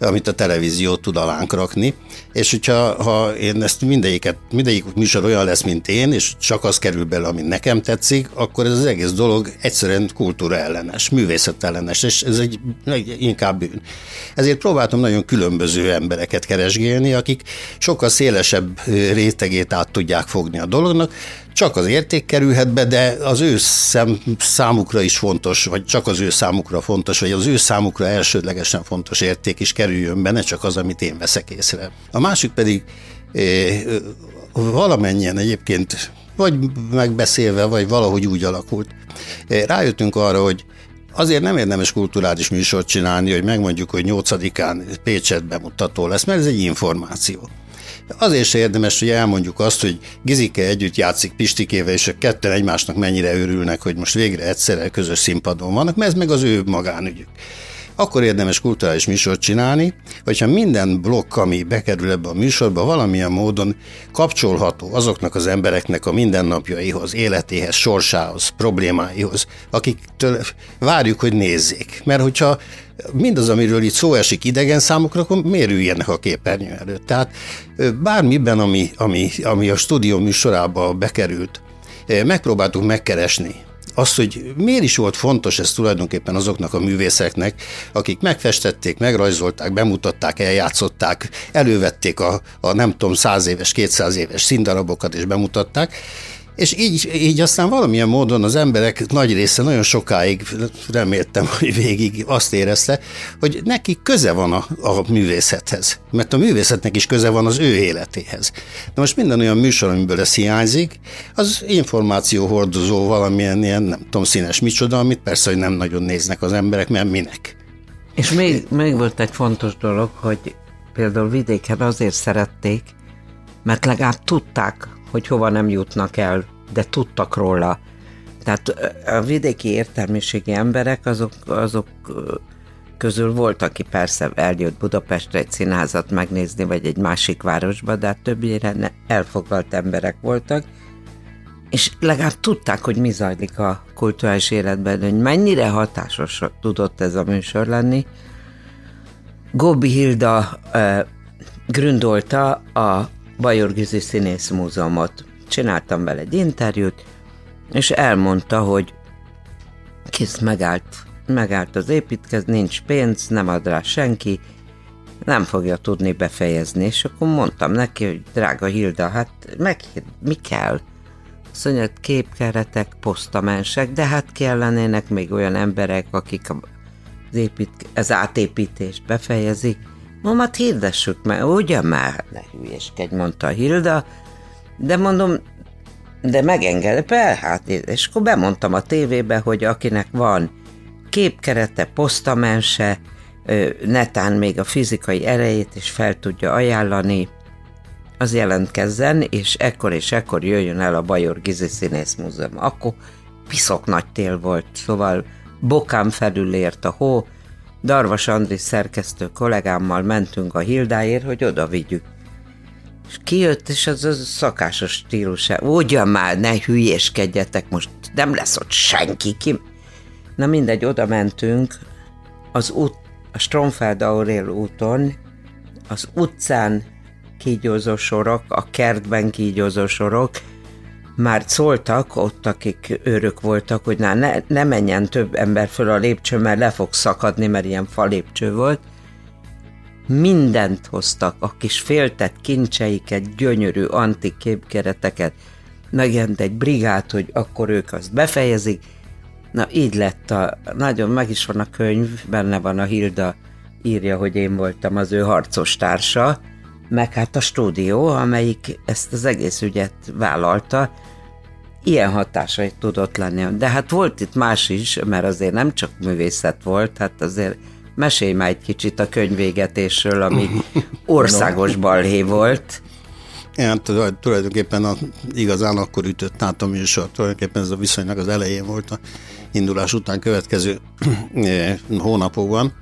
amit a televízió tud alánk rakni, és hogyha ha én ezt mindegyiket, mindegyik műsor olyan lesz, mint én, és csak az kerül bele, ami nekem tetszik, akkor ez az egész dolog egyszerűen kultúra ellenes, művészet ellenes, és ez egy, egy inkább bűn. Ezért próbáltam nagyon különböző embereket keresgélni, akik sokkal szélesebb rétegét át tudják fogni a dolognak, csak az érték kerülhet be, de az ő szem, számukra is fontos, vagy csak az ő számukra fontos, vagy az ő számukra elsődlegesen fontos érték is kerüljön be, ne csak az, amit én veszek észre. A másik pedig eh, valamennyien egyébként vagy megbeszélve, vagy valahogy úgy alakult. Eh, rájöttünk arra, hogy Azért nem érdemes kulturális műsort csinálni, hogy megmondjuk, hogy 8-án Pécset bemutató lesz, mert ez egy információ. Azért se érdemes, hogy elmondjuk azt, hogy Gizike együtt játszik Pistikével, és a ketten egymásnak mennyire örülnek, hogy most végre egyszerre közös színpadon vannak, mert ez meg az ő magánügyük. Akkor érdemes kulturális műsort csinálni, hogyha minden blokk, ami bekerül ebbe a műsorba, valamilyen módon kapcsolható azoknak az embereknek a mindennapjaihoz, életéhez, sorsához, problémáihoz, akiktől várjuk, hogy nézzék. Mert hogyha mindaz, amiről itt szó esik idegen számukra, akkor miért a képernyő előtt? Tehát bármiben, ami, ami, ami a stúdió műsorába bekerült, megpróbáltuk megkeresni az, hogy miért is volt fontos ez tulajdonképpen azoknak a művészeknek, akik megfestették, megrajzolták, bemutatták, eljátszották, elővették a, a nem tudom, száz éves, kétszáz éves színdarabokat és bemutatták, és így, így aztán valamilyen módon az emberek nagy része nagyon sokáig reméltem, hogy végig azt érezte, hogy neki köze van a, a művészethez. Mert a művészetnek is köze van az ő életéhez. De most minden olyan műsor, amiből ez hiányzik, az információ hordozó valamilyen ilyen, nem tudom, színes micsoda, amit persze, hogy nem nagyon néznek az emberek, mert minek. És még, még volt egy fontos dolog, hogy például vidéken azért szerették, mert legalább tudták, hogy hova nem jutnak el, de tudtak róla. Tehát a vidéki értelmiségi emberek azok, azok közül volt, aki persze eljött Budapestre egy színházat megnézni, vagy egy másik városba, de hát többnyire elfoglalt emberek voltak, és legalább tudták, hogy mi zajlik a kulturális életben, hogy mennyire hatásos tudott ez a műsor lenni. Góbi Hilda uh, gründolta a Bajor Gizi Színész Múzeumot. Csináltam vele egy interjút, és elmondta, hogy kész megállt, megállt az építkezés, nincs pénz, nem ad rá senki, nem fogja tudni befejezni, és akkor mondtam neki, hogy drága Hilda, hát meg, mi kell? Azt képkeretek, posztamensek, de hát kellenének még olyan emberek, akik az, épít, az átépítést befejezik. Hát hirdessük meg, ugye már, ne hülyeskedj, mondta Hilda, de mondom, de megenged, hát, és akkor bemondtam a tévébe, hogy akinek van képkerete, posztamense, netán még a fizikai erejét is fel tudja ajánlani, az jelentkezzen, és ekkor és ekkor jöjjön el a Bajor Gizi Színész Múzeum. Akkor piszok nagy tél volt, szóval bokám felül ért a hó, Darvas Andris szerkesztő kollégámmal mentünk a Hildáért, hogy oda vigyük. És kijött, és az a szakásos stílusa. Ugyan már, ne hülyéskedjetek, most nem lesz ott senki. Ki... Na mindegy, oda mentünk, az út, a Stromfeld Aurél úton, az utcán kígyózó sorok, a kertben kígyózó sorok, már szóltak ott, akik őrök voltak, hogy na, ne, ne menjen több ember föl a lépcső, mert le fog szakadni, mert ilyen falépcső volt. Mindent hoztak, a kis féltett kincseiket, gyönyörű antik képkereteket, megjelent egy brigát, hogy akkor ők azt befejezik. Na így lett a, nagyon meg is van a könyv, benne van a Hilda írja, hogy én voltam az ő harcos társa, meg hát a stúdió, amelyik ezt az egész ügyet vállalta, ilyen hatásai tudott lenni. De hát volt itt más is, mert azért nem csak művészet volt, hát azért mesélj már egy kicsit a könyvégetésről, ami országos balhé volt. Igen, tulajdonképpen a, igazán akkor ütött át a műsor, tulajdonképpen ez a viszonylag az elején volt a indulás után következő eh, hónapokban,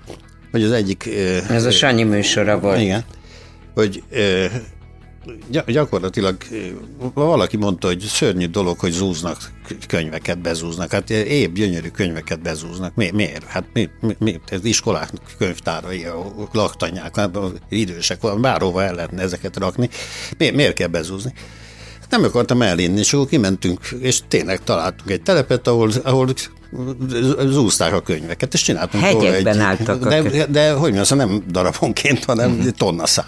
hogy az egyik... Eh, ez a Sanyi műsora volt. Igen, hogy eh, gyakorlatilag valaki mondta, hogy szörnyű dolog, hogy zúznak könyveket, bezúznak. Hát épp gyönyörű könyveket bezúznak. Mi, miért? Hát mi, mi, mi ez iskolák könyvtárai, a laktanyák, idősek, bárhova el lehetne ezeket rakni. Mi, miért kell bezúzni? Nem akartam elinni, és akkor kimentünk, és tényleg találtunk egy telepet, ahol, ahol zúzták a könyveket, és csináltunk Hegyekben egy, álltak de, de, hogy mondjam, nem darabonként, hanem uh-huh. tonnaszám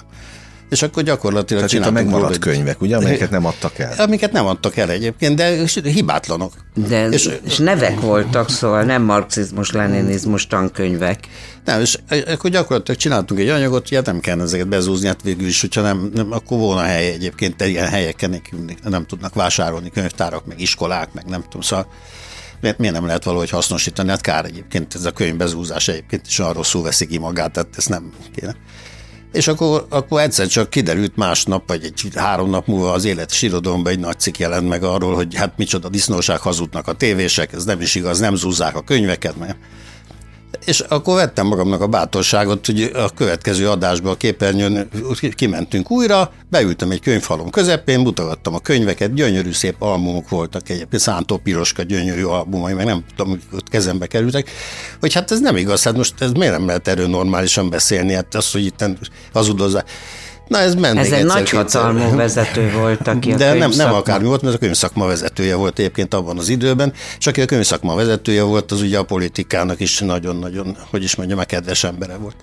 és akkor gyakorlatilag Tehát itt a megmaradt egy... könyvek, ugye, amiket nem adtak el? Amiket nem adtak el egyébként, de hibátlanok. De, és, és nevek voltak, szóval nem marxizmus, leninizmus tankönyvek. Nem, és akkor gyakorlatilag csináltunk egy anyagot, hát nem kell ezeket bezúzni, hát végül is, hogyha nem, nem akkor volna hely egyébként, ilyen helyeken nem tudnak vásárolni könyvtárak, meg iskolák, meg nem tudom, szóval miért, miért nem lehet valahogy hasznosítani? Hát kár egyébként ez a könyvbezúzás egyébként is arról szó veszi ki magát, tehát ezt nem kéne. És akkor, akkor egyszer csak kiderült másnap, vagy egy három nap múlva az élet irodalomban egy nagy cikk jelent meg arról, hogy hát micsoda disznóság hazudnak a tévések, ez nem is igaz, nem zúzzák a könyveket, mert és akkor vettem magamnak a bátorságot, hogy a következő adásba a képernyőn kimentünk újra, beültem egy könyvhalom közepén, mutogattam a könyveket, gyönyörű szép albumok voltak egyébként, Szántó Piroska gyönyörű albumai, meg nem tudom, ott kezembe kerültek, hogy hát ez nem igaz, hát most ez miért nem lehet erről normálisan beszélni, hát az, hogy itt hazudozzák. Na ez ment Ez egy nagy hatalmú vezető volt, aki De a nem, nem akármi volt, mert a könyvszakma vezetője volt egyébként abban az időben, és aki a könyvszakma vezetője volt, az ugye a politikának is nagyon-nagyon, hogy is mondjam, a kedves embere volt.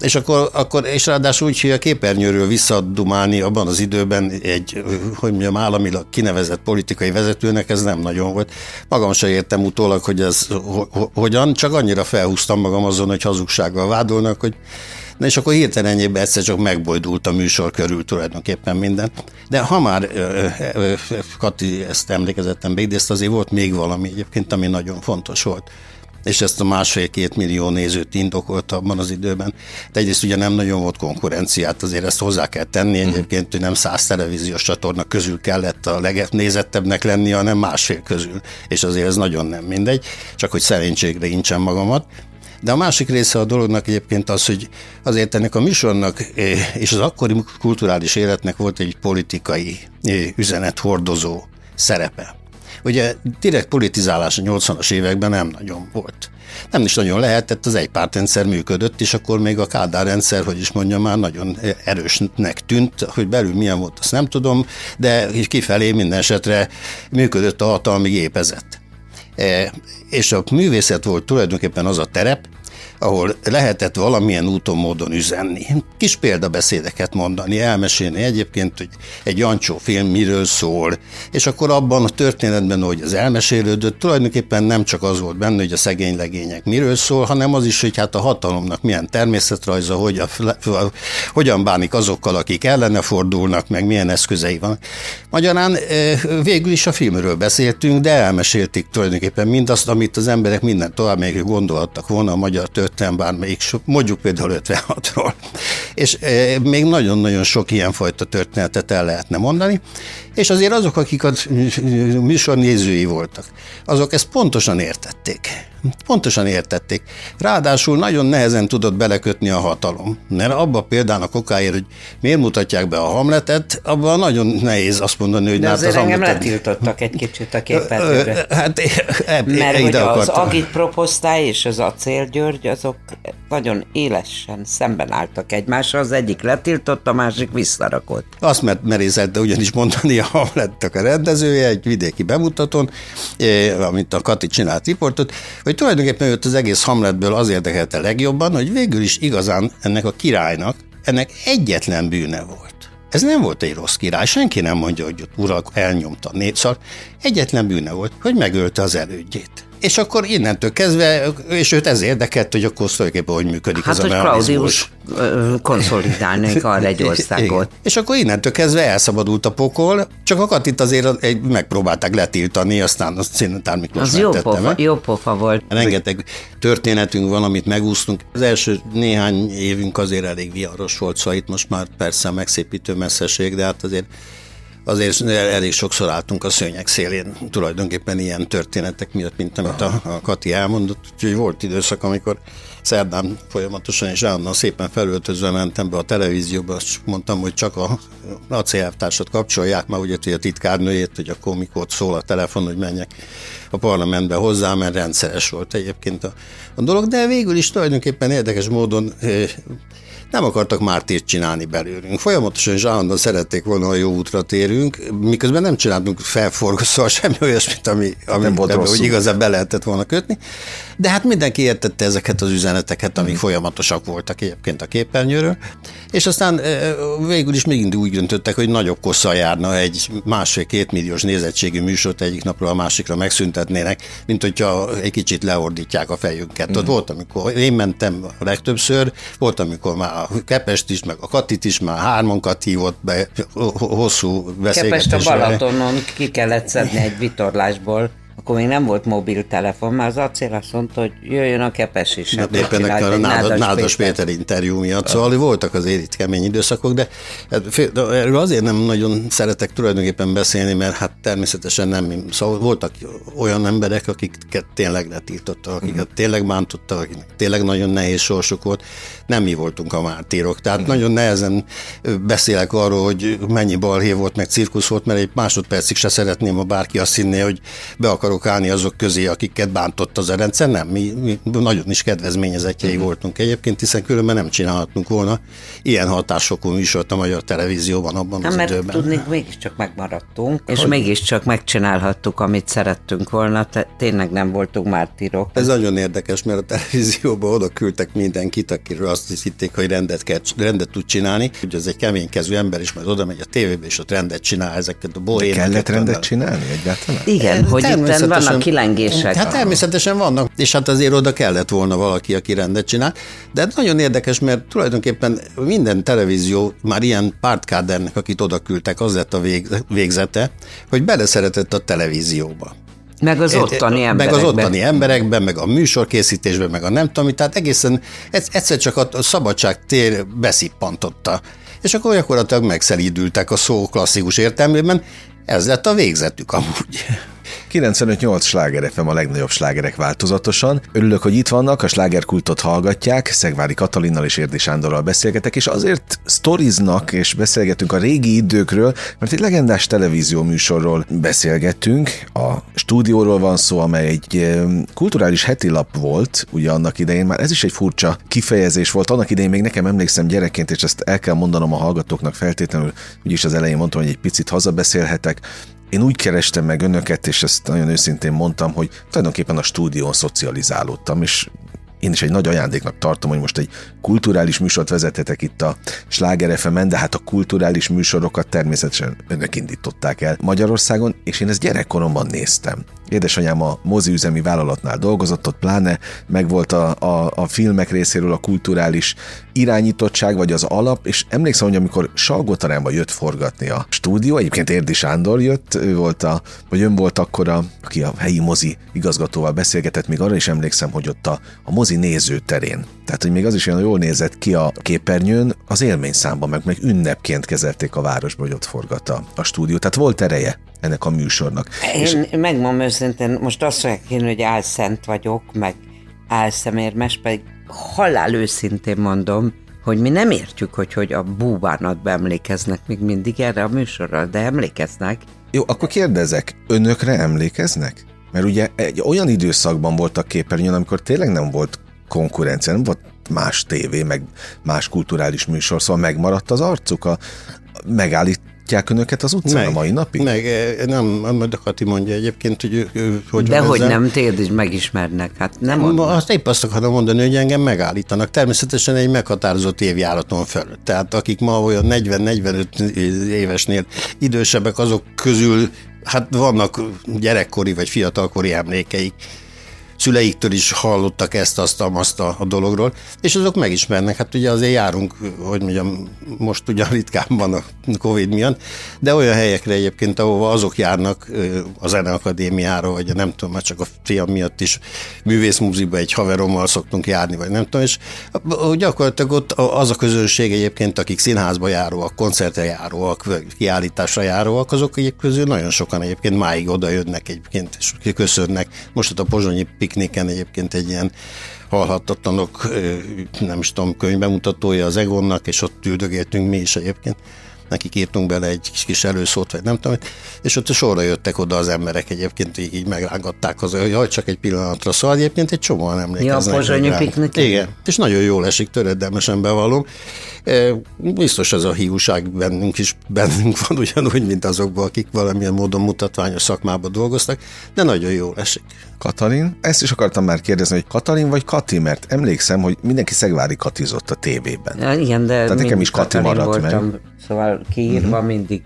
És akkor, akkor és ráadásul úgy, hogy a képernyőről visszadumálni abban az időben egy, hogy mondjam, államilag kinevezett politikai vezetőnek ez nem nagyon volt. Magam sem értem utólag, hogy ez ho, hogyan, csak annyira felhúztam magam azon, hogy hazugsággal vádolnak, hogy Na és akkor hirtelen ennyiben egyszer csak megbojdult a műsor körül tulajdonképpen minden. De ha már Kati ezt emlékezettem beidézt, azért volt még valami egyébként, ami nagyon fontos volt és ezt a másfél-két millió nézőt indokolt abban az időben. De egyrészt ugye nem nagyon volt konkurenciát, azért ezt hozzá kell tenni mhm. egyébként, hogy nem száz televíziós csatorna közül kellett a legnézettebbnek lenni, hanem másfél közül, és azért ez nagyon nem mindegy, csak hogy szerénységre incsen magamat. De a másik része a dolognak egyébként az, hogy azért ennek a műsornak eh, és az akkori kulturális életnek volt egy politikai eh, üzenet hordozó szerepe. Ugye direkt politizálás a 80-as években nem nagyon volt. Nem is nagyon lehetett, az egypártrendszer működött, és akkor még a Kádár rendszer, hogy is mondjam, már nagyon erősnek tűnt, hogy belül milyen volt, azt nem tudom, de kifelé minden esetre működött a hatalmi gépezet. E, és a művészet volt tulajdonképpen az a terep, ahol lehetett valamilyen úton, módon üzenni. Kis példabeszédeket mondani, elmesélni egyébként, hogy egy Jancsó film miről szól, és akkor abban a történetben, hogy az elmesélődött, tulajdonképpen nem csak az volt benne, hogy a szegény legények miről szól, hanem az is, hogy hát a hatalomnak milyen természetrajza, hogy a, hogyan bánik azokkal, akik ellene fordulnak, meg milyen eszközei van. Magyarán eh, végül is a filmről beszéltünk, de elmesélték tulajdonképpen mindazt, amit az emberek minden tovább még gondolhattak volna a magyar történet jöttem bármelyik, mondjuk például 56-ról. És e, még nagyon-nagyon sok ilyenfajta történetet el lehetne mondani, és azért azok, akik a műsor nézői voltak, azok ezt pontosan értették. Pontosan értették. Ráadásul nagyon nehezen tudott belekötni a hatalom. Mert abba például a kokáért, hogy miért mutatják be a Hamletet, abban nagyon nehéz azt mondani, hogy... De hát azért az engem hamletet... letiltottak egy kicsit a képernyőre. Hát, e, Mert hogy az Agit Proposztály és az Acél György, azok nagyon élesen szemben álltak egymással, az egyik letiltott, a másik visszarakott. Azt mert merészelte ugyanis mondani a Hamlettek a rendezője egy vidéki bemutatón, eh, amit a Kati csinált riportot, hogy tulajdonképpen őt az egész Hamletből az érdekelte legjobban, hogy végül is igazán ennek a királynak ennek egyetlen bűne volt Ez nem volt egy rossz király, senki nem mondja, hogy urak elnyomta a népszar. Egyetlen bűne volt, hogy megölte az elődjét. És akkor innentől kezdve, és őt ez érdekelt, hogy akkor tulajdonképpen hogy működik hát, ez a mechanizmus. Claudius konszolidálni akar egy országot. Igen. És akkor innentől kezdve elszabadult a pokol, csak akadt itt azért egy, megpróbálták letiltani, aztán azt Szintán Miklós Az jó pofa, jó pofa volt. Rengeteg történetünk van, amit megúsztunk. Az első néhány évünk azért elég viharos volt, szóval itt most már persze megszépítő messzeség, de hát azért azért elég sokszor álltunk a szőnyek szélén tulajdonképpen ilyen történetek miatt, mint amit a, a Kati elmondott. Úgyhogy volt időszak, amikor szerdán folyamatosan és állandóan szépen felöltözve mentem be a televízióba, és mondtam, hogy csak a acélelvtársat kapcsolják, már ugye a titkárnőjét, hogy a komikot szól a telefon, hogy menjek a parlamentbe hozzá, mert rendszeres volt egyébként a, a dolog, de végül is tulajdonképpen érdekes módon nem akartak mártírt csinálni belőlünk. Folyamatosan és állandóan szerették volna, hogy jó útra térünk, miközben nem csináltunk felforgószóval semmi olyasmit, ami, ami nem volt ebbe, hogy igazán be lehetett volna kötni. De hát mindenki értette ezeket az üzeneteket, amik mm. folyamatosak voltak egyébként a képernyőről, és aztán végül is még úgy döntöttek, hogy nagyobb kosszal járna egy másfél-két milliós nézettségű műsort egyik napról a másikra megszüntetnének, mint hogyha egy kicsit leordítják a fejünket. Mm. Ott volt, amikor én mentem a legtöbbször, volt, amikor már a Kepest is, meg a Katit is már hármankat hívott be hosszú beszélgetésre. Kepest a Balatonon ki kellett szedni egy vitorlásból akkor még nem volt mobiltelefon, már az acél azt mondta, hogy jöjjön a kepes is. Hát éppen a Nádas, Nádas Péter interjú miatt, szóval voltak az itt kemény időszakok, de, hát de erről azért nem nagyon szeretek tulajdonképpen beszélni, mert hát természetesen nem, szóval voltak olyan emberek, akiket tényleg letiltottak, akiket uh-huh. tényleg bántottak, akiknek tényleg nagyon nehéz sorsuk volt, nem mi voltunk a mártírok, tehát uh-huh. nagyon nehezen beszélek arról, hogy mennyi balhé volt, meg cirkusz volt, mert egy másodpercig se szeretném, ha bárki azt hinné, hogy be akarok akarok állni azok közé, akiket bántott az a rendszer. Nem, mi, mi nagyon is kedvezményezettjei mm. voltunk egyébként, hiszen különben nem csinálhatunk volna ilyen hatásokú műsort a magyar televízióban abban nem, az mert időben. tudni, mégiscsak megmaradtunk, és hogy? mégiscsak megcsinálhattuk, amit szerettünk volna, te, tényleg nem voltunk mártírok. Ez nagyon érdekes, mert a televízióban oda küldtek mindenkit, akiről azt hitték, hogy rendet, kell, rendet tud csinálni. Ugye ez egy keménykezű ember is, majd oda megy a tévébe, és ott rendet csinál ezeket a bohéneket. Kellett rendet csinálni egyáltalán? Igen, hogy itt vannak kilengések. Hát természetesen vannak, és hát azért oda kellett volna valaki, aki rendet csinál. De hát nagyon érdekes, mert tulajdonképpen minden televízió már ilyen pártkádernek, akit oda küldtek, az lett a végzete, hogy beleszeretett a televízióba. Meg az ottani emberekben. Meg az ottani emberekben, meg a műsorkészítésben, meg a nem tudom, tehát egészen egyszer csak a szabadság tér beszippantotta. És akkor gyakorlatilag megszelídültek a szó klasszikus értelmében, ez lett a végzetük amúgy. 95-8 sláger FM a legnagyobb slágerek változatosan. Örülök, hogy itt vannak, a slágerkultot hallgatják, Szegvári Katalinnal és Érdi Sándorral beszélgetek, és azért sztoriznak és beszélgetünk a régi időkről, mert egy legendás televízió műsorról beszélgettünk. A stúdióról van szó, amely egy kulturális heti lap volt, ugye annak idején, már ez is egy furcsa kifejezés volt. Annak idején még nekem emlékszem gyerekként, és ezt el kell mondanom a hallgatóknak feltétlenül, úgyis az elején mondtam, hogy egy picit hazabeszélhetek én úgy kerestem meg önöket, és ezt nagyon őszintén mondtam, hogy tulajdonképpen a stúdión szocializálódtam, és én is egy nagy ajándéknak tartom, hogy most egy kulturális műsort vezethetek itt a Sláger fm de hát a kulturális műsorokat természetesen önök indították el Magyarországon, és én ezt gyerekkoromban néztem. Édesanyám a moziüzemi vállalatnál dolgozott, ott pláne megvolt a, a, a filmek részéről a kulturális irányítottság, vagy az alap, és emlékszem, hogy amikor Salgotaránba jött forgatni a stúdió, egyébként Érdi Sándor jött, ő volt a, vagy ön volt akkor, aki a helyi mozi igazgatóval beszélgetett, még arra is emlékszem, hogy ott a, a mozi nézőterén. Tehát, hogy még az is olyan jól nézett ki a képernyőn, az élményszámban, meg, meg ünnepként kezelték a városba, hogy ott forgatta a stúdió. Tehát volt ereje ennek a műsornak. Én és... megmondom őszintén, most azt mondják én, hogy álszent vagyok, meg álszemérmes, pedig halál őszintén mondom, hogy mi nem értjük, hogy, hogy a búvánatba emlékeznek még mindig erre a műsorra, de emlékeznek. Jó, akkor kérdezek, önökre emlékeznek? Mert ugye egy olyan időszakban voltak képernyőn, amikor tényleg nem volt konkurencia, nem volt más tévé, meg más kulturális műsor, szóval megmaradt az arcuk, a, megállít, látják önöket az utcán meg, a mai napig? Meg, eh, nem, a Kati mondja egyébként, hogy ő, ő hogy De hogy nem, téged is megismernek, hát nem mondom. Azt épp azt akarom mondani, hogy engem megállítanak. Természetesen egy meghatározott évjáraton fölött. Tehát akik ma olyan 40-45 évesnél idősebbek, azok közül hát vannak gyerekkori vagy fiatalkori emlékeik szüleiktől is hallottak ezt, azt, azt a, a dologról, és azok megismernek. Hát ugye azért járunk, hogy mondjam, most ugye ritkán van a Covid miatt, de olyan helyekre egyébként, ahova azok járnak a Zeneakadémiára, vagy nem tudom, már csak a fiam miatt is művészmúziba egy haverommal szoktunk járni, vagy nem tudom, és gyakorlatilag ott az a közönség egyébként, akik színházba járóak, koncertre járóak, kiállításra járóak, azok egyébként közül nagyon sokan egyébként máig oda jönnek egyébként, és köszönnek. Most ott a pozsonyi pikniken egyébként egy ilyen halhatatlanok, nem is tudom, könyvbemutatója az Egonnak, és ott üldögéltünk mi is egyébként nekik írtunk bele egy kis előszót, vagy nem tudom, és ott sorra jöttek oda az emberek egyébként, így, így megrángatták az, hogy jaj, csak egy pillanatra, szóval egyébként egy csomóan emlékeznek. Ja, a piknik. Igen, és nagyon jól esik, töredelmesen bevallom. Biztos ez a hiúság bennünk is bennünk van, ugyanúgy, mint azokból, akik valamilyen módon mutatványos szakmában dolgoztak, de nagyon jól esik. Katalin, ezt is akartam már kérdezni, hogy Katalin vagy Kati, mert emlékszem, hogy mindenki Szegvári katizott a tévében. Ja, igen, de Tehát nekem is Kati maradt voltam, meg. Szóval kiírva uh-huh. mindig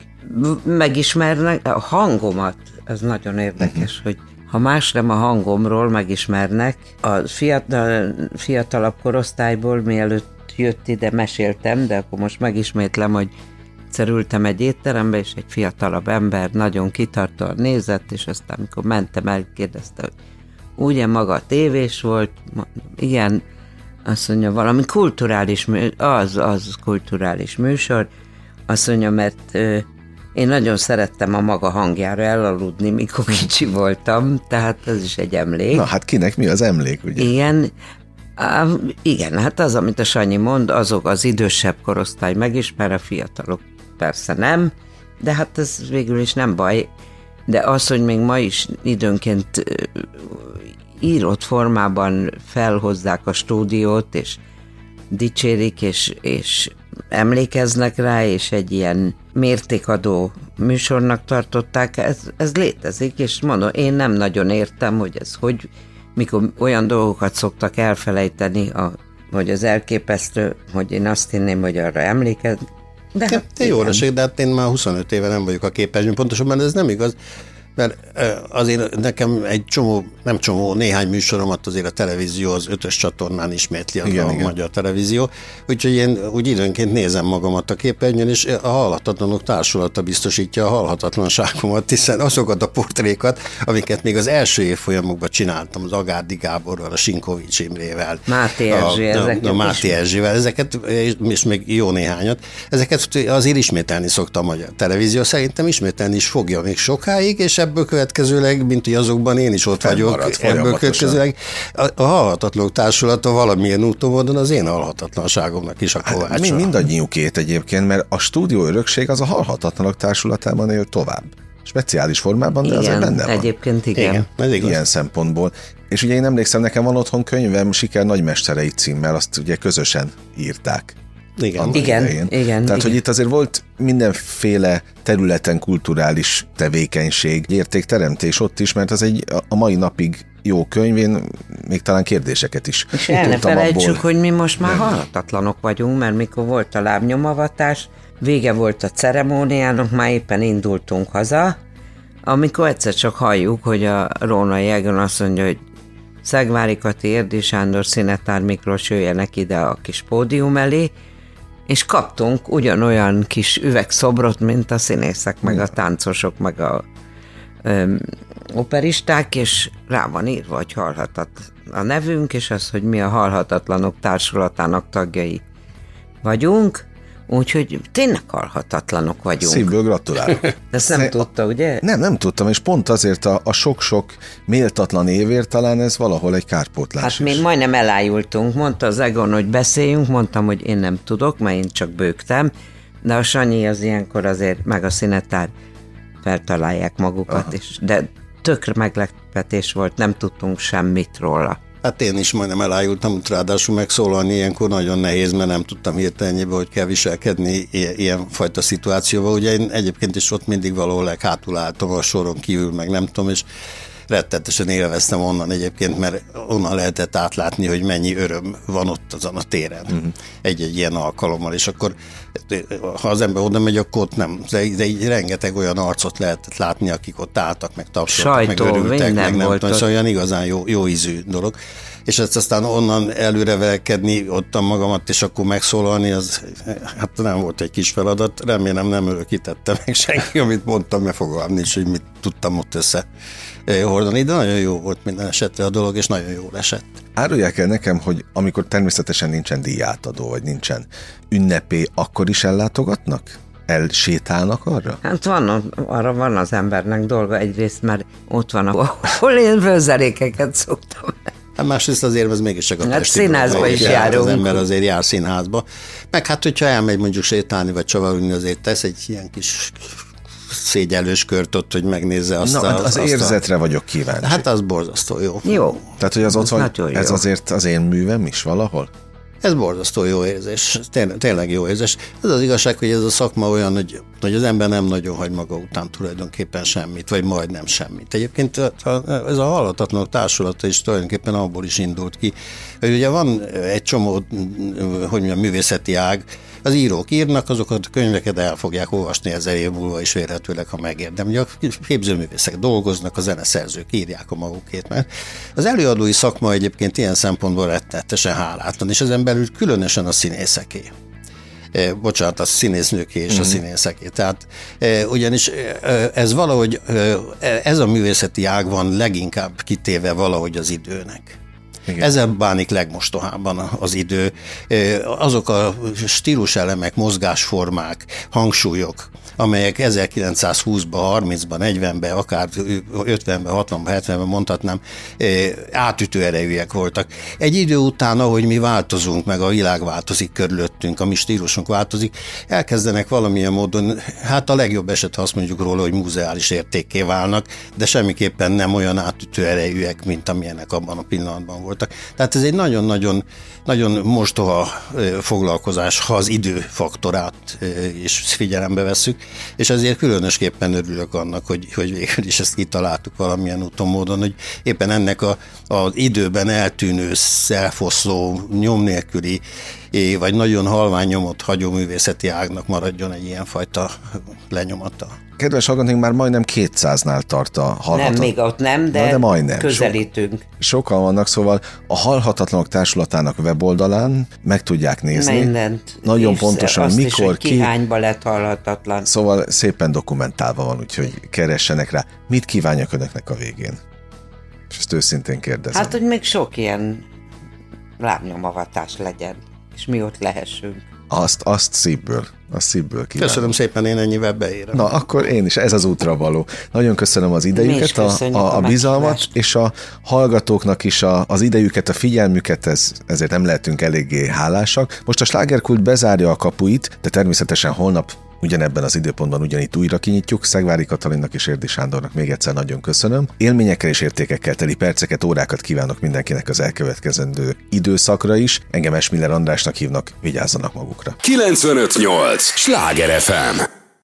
megismernek a hangomat, ez nagyon érdekes, uh-huh. hogy ha más nem a hangomról megismernek, a fiatal, fiatalabb korosztályból mielőtt jött ide, meséltem, de akkor most megismétlem, hogy cerültem egy étterembe, és egy fiatalabb ember nagyon kitartóan nézett, és aztán amikor mentem, elkérdezte, hogy ugye maga tévés volt, igen, azt mondja, valami kulturális, az, az kulturális műsor, azt mondja, mert én nagyon szerettem a maga hangjára elaludni, mikor kicsi voltam, tehát ez is egy emlék. Na hát kinek mi az emlék, ugye? Igen, Á, igen, hát az, amit a Sanyi mond, azok az idősebb korosztály megismer, a fiatalok persze nem, de hát ez végül is nem baj. De az, hogy még ma is időnként írott formában felhozzák a stúdiót, és dicsérik, és, és emlékeznek rá, és egy ilyen mértékadó műsornak tartották, ez, ez létezik, és mondom, én nem nagyon értem, hogy ez hogy mikor olyan dolgokat szoktak elfelejteni, a, hogy az elképesztő, hogy én azt hinném, hogy arra emlékez. De hát, jó esik, de hát én már 25 éve nem vagyok a képernyőn, pontosabban ez nem igaz mert azért nekem egy csomó, nem csomó, néhány műsoromat azért a televízió az ötös csatornán ismétli igen, a igen. magyar televízió, úgyhogy én úgy időnként nézem magamat a képernyőn, és a Halhatatlanok Társulata biztosítja a halhatatlanságomat, hiszen azokat a portrékat, amiket még az első évfolyamokban csináltam, az Agárdi Gáborral, a Sinkovics Imrével, Máté Erzsé, a, a, a Máté Erzsével, ezeket, és még jó néhányat, ezeket azért ismételni szoktam a magyar televízió, szerintem ismételni is fogja még sokáig, és ebből következőleg, mint hogy azokban én is ott vagyok, ebből következőleg a, a halhatatlanok társulata valamilyen úton módon az én halhatatlanságomnak is a kovácsa. Hát, mind, mindannyiukét egyébként, mert a stúdió örökség az a halhatatlanok társulatában él tovább. Speciális formában, de igen, azért benne van. egyébként igen. igen ez igaz. Ilyen szempontból. És ugye én emlékszem, nekem van otthon könyvem, Siker Nagymesterei címmel, azt ugye közösen írták. Igen, igen, igen, igen. Tehát, igen. hogy itt azért volt mindenféle területen kulturális tevékenység, értékteremtés ott is, mert az egy a mai napig jó könyv, én még talán kérdéseket is És el ne felejtsük, abból. hogy mi most már halhatatlanok vagyunk, mert mikor volt a lábnyomavatás, vége volt a ceremóniának, már éppen indultunk haza, amikor egyszer csak halljuk, hogy a Róna Jegon azt mondja, hogy Szegvári Kati, Érdi Sándor, Szinetár Miklós jöjjenek ide a kis pódium elé, és kaptunk ugyanolyan kis üvegszobrot, mint a színészek, meg a táncosok, meg a ö, operisták, és rá van írva, hogy halhatat a nevünk, és az, hogy mi a Halhatatlanok Társulatának tagjai vagyunk, Úgyhogy tényleg halhatatlanok vagyunk. Szívből gratulálok. De ezt nem Szé- tudta, ugye? Nem, nem tudtam, és pont azért a, a sok-sok méltatlan évért talán ez valahol egy kárpótlás Hát is. mi majdnem elájultunk. Mondta az Egon, hogy beszéljünk, mondtam, hogy én nem tudok, mert én csak bőgtem, de a Sanyi az ilyenkor azért, meg a színetár feltalálják magukat, is. de tökre meglepetés volt, nem tudtunk semmit róla. Hát én is majdnem elájultam, ráadásul megszólalni ilyenkor nagyon nehéz, mert nem tudtam hirtelenjében, hogy kell viselkedni ilyen fajta szituációval. Ugye én egyébként is ott mindig valahol leghátul álltam a soron kívül, meg nem tudom, és rettetesen élveztem onnan egyébként, mert onnan lehetett átlátni, hogy mennyi öröm van ott azon a téren uh-huh. egy-egy ilyen alkalommal, és akkor ha az ember oda megy, akkor ott nem, de, de így rengeteg olyan arcot lehetett látni, akik ott álltak, meg tapsoltak, meg örültek, meg nem tudom, szóval olyan igazán jó, jó ízű dolog és ezt aztán onnan előrevelkedni, ottan magamat, és akkor megszólalni, az hát nem volt egy kis feladat. Remélem nem örökítette meg senki, amit mondtam, mert fogalmam nincs, hogy mit tudtam ott össze hordani, de nagyon jó volt minden esetre a dolog, és nagyon jól esett. Árulják el nekem, hogy amikor természetesen nincsen díjátadó, vagy nincsen ünnepé, akkor is ellátogatnak? elsétálnak arra? Hát van, arra van az embernek dolga egyrészt, mert ott van, ahol én főzelékeket szoktam Hát másrészt azért ez mégis csak a hát színházba is járunk. Az ember azért jár színházba. Meg hát, hogyha elmegy mondjuk sétálni, vagy csavarulni, azért tesz egy ilyen kis szégyelős kört ott, hogy megnézze azt Na, a, az, az azt érzetre a... vagyok kíváncsi. Hát az borzasztó jó. Jó. Tehát, hogy az otthon, ez azért az én művem is valahol? Ez borzasztó jó érzés, tényleg, tényleg jó érzés. Ez az igazság, hogy ez a szakma olyan, hogy, hogy az ember nem nagyon hagy maga után tulajdonképpen semmit, vagy majdnem semmit. Egyébként ez a halhatatlanok társulata is tulajdonképpen abból is indult ki, hogy ugye van egy csomó, hogy mondjam, művészeti ág, az írók írnak, azokat a könyveket el fogják olvasni ezer év múlva is vélhetőleg, ha megérdemli. A képzőművészek dolgoznak, a zeneszerzők írják a magukét, mert az előadói szakma egyébként ilyen szempontból rettenetesen hálátlan, és ezen belül különösen a színészeké bocsánat, a színésznőké és a mhm. színészeké. Tehát e, ugyanis e, ez valahogy, ez a művészeti ág van leginkább kitéve valahogy az időnek. Igen. Ezzel bánik legmostohában az idő. Azok a stíluselemek, mozgásformák, hangsúlyok, amelyek 1920-ban, 30-ban, 40-ben, akár 50-ben, 60-ban, 70-ben mondhatnám, átütő erejűek voltak. Egy idő után, ahogy mi változunk, meg a világ változik körülöttünk, a mi stílusunk változik, elkezdenek valamilyen módon, hát a legjobb eset, ha azt mondjuk róla, hogy múzeális értékké válnak, de semmiképpen nem olyan átütő erejűek, mint amilyenek abban a pillanatban voltak. Tehát ez egy nagyon-nagyon nagyon mostoha foglalkozás, ha az időfaktorát is figyelembe vesszük, és ezért különösképpen örülök annak, hogy, hogy végül is ezt kitaláltuk valamilyen úton módon, hogy éppen ennek a, az időben eltűnő, szelfoszló, nyom nélküli, vagy nagyon halvány nyomot hagyó művészeti ágnak maradjon egy ilyenfajta lenyomata. Kedves hallgatóink, már majdnem 200-nál tart a halhatatlan. Nem, még ott nem, de, Na, de majdnem. közelítünk. So, sokan vannak, szóval a Halhatatlanok Társulatának weboldalán meg tudják nézni. Mindent. Nagyon pontosan, azt mikor, is, hogy ki. Kihányba lett halhatatlan. Szóval szépen dokumentálva van, úgyhogy keressenek rá. Mit kívánjak önöknek a végén? És ezt őszintén kérdezem. Hát, hogy még sok ilyen lábnyomavatás legyen, és mi ott lehessünk. Azt, azt szívből, azt szívből kívánom. Köszönöm szépen, én ennyivel beérem. Na, akkor én is, ez az útra való. Nagyon köszönöm az idejüket, a, a, a bizalmat, és a hallgatóknak is a, az idejüket, a figyelmüket, ez, ezért nem lehetünk eléggé hálásak. Most a slágerkult bezárja a kapuit, de természetesen holnap Ugyanebben az időpontban ugyanitt újra kinyitjuk. Szegvári Katalinnak és Érdi Sándornak még egyszer nagyon köszönöm. Élményekkel és értékekkel teli perceket, órákat kívánok mindenkinek az elkövetkezendő időszakra is. Engem Esmiller Andrásnak hívnak, vigyázzanak magukra. 958! Sláger FM!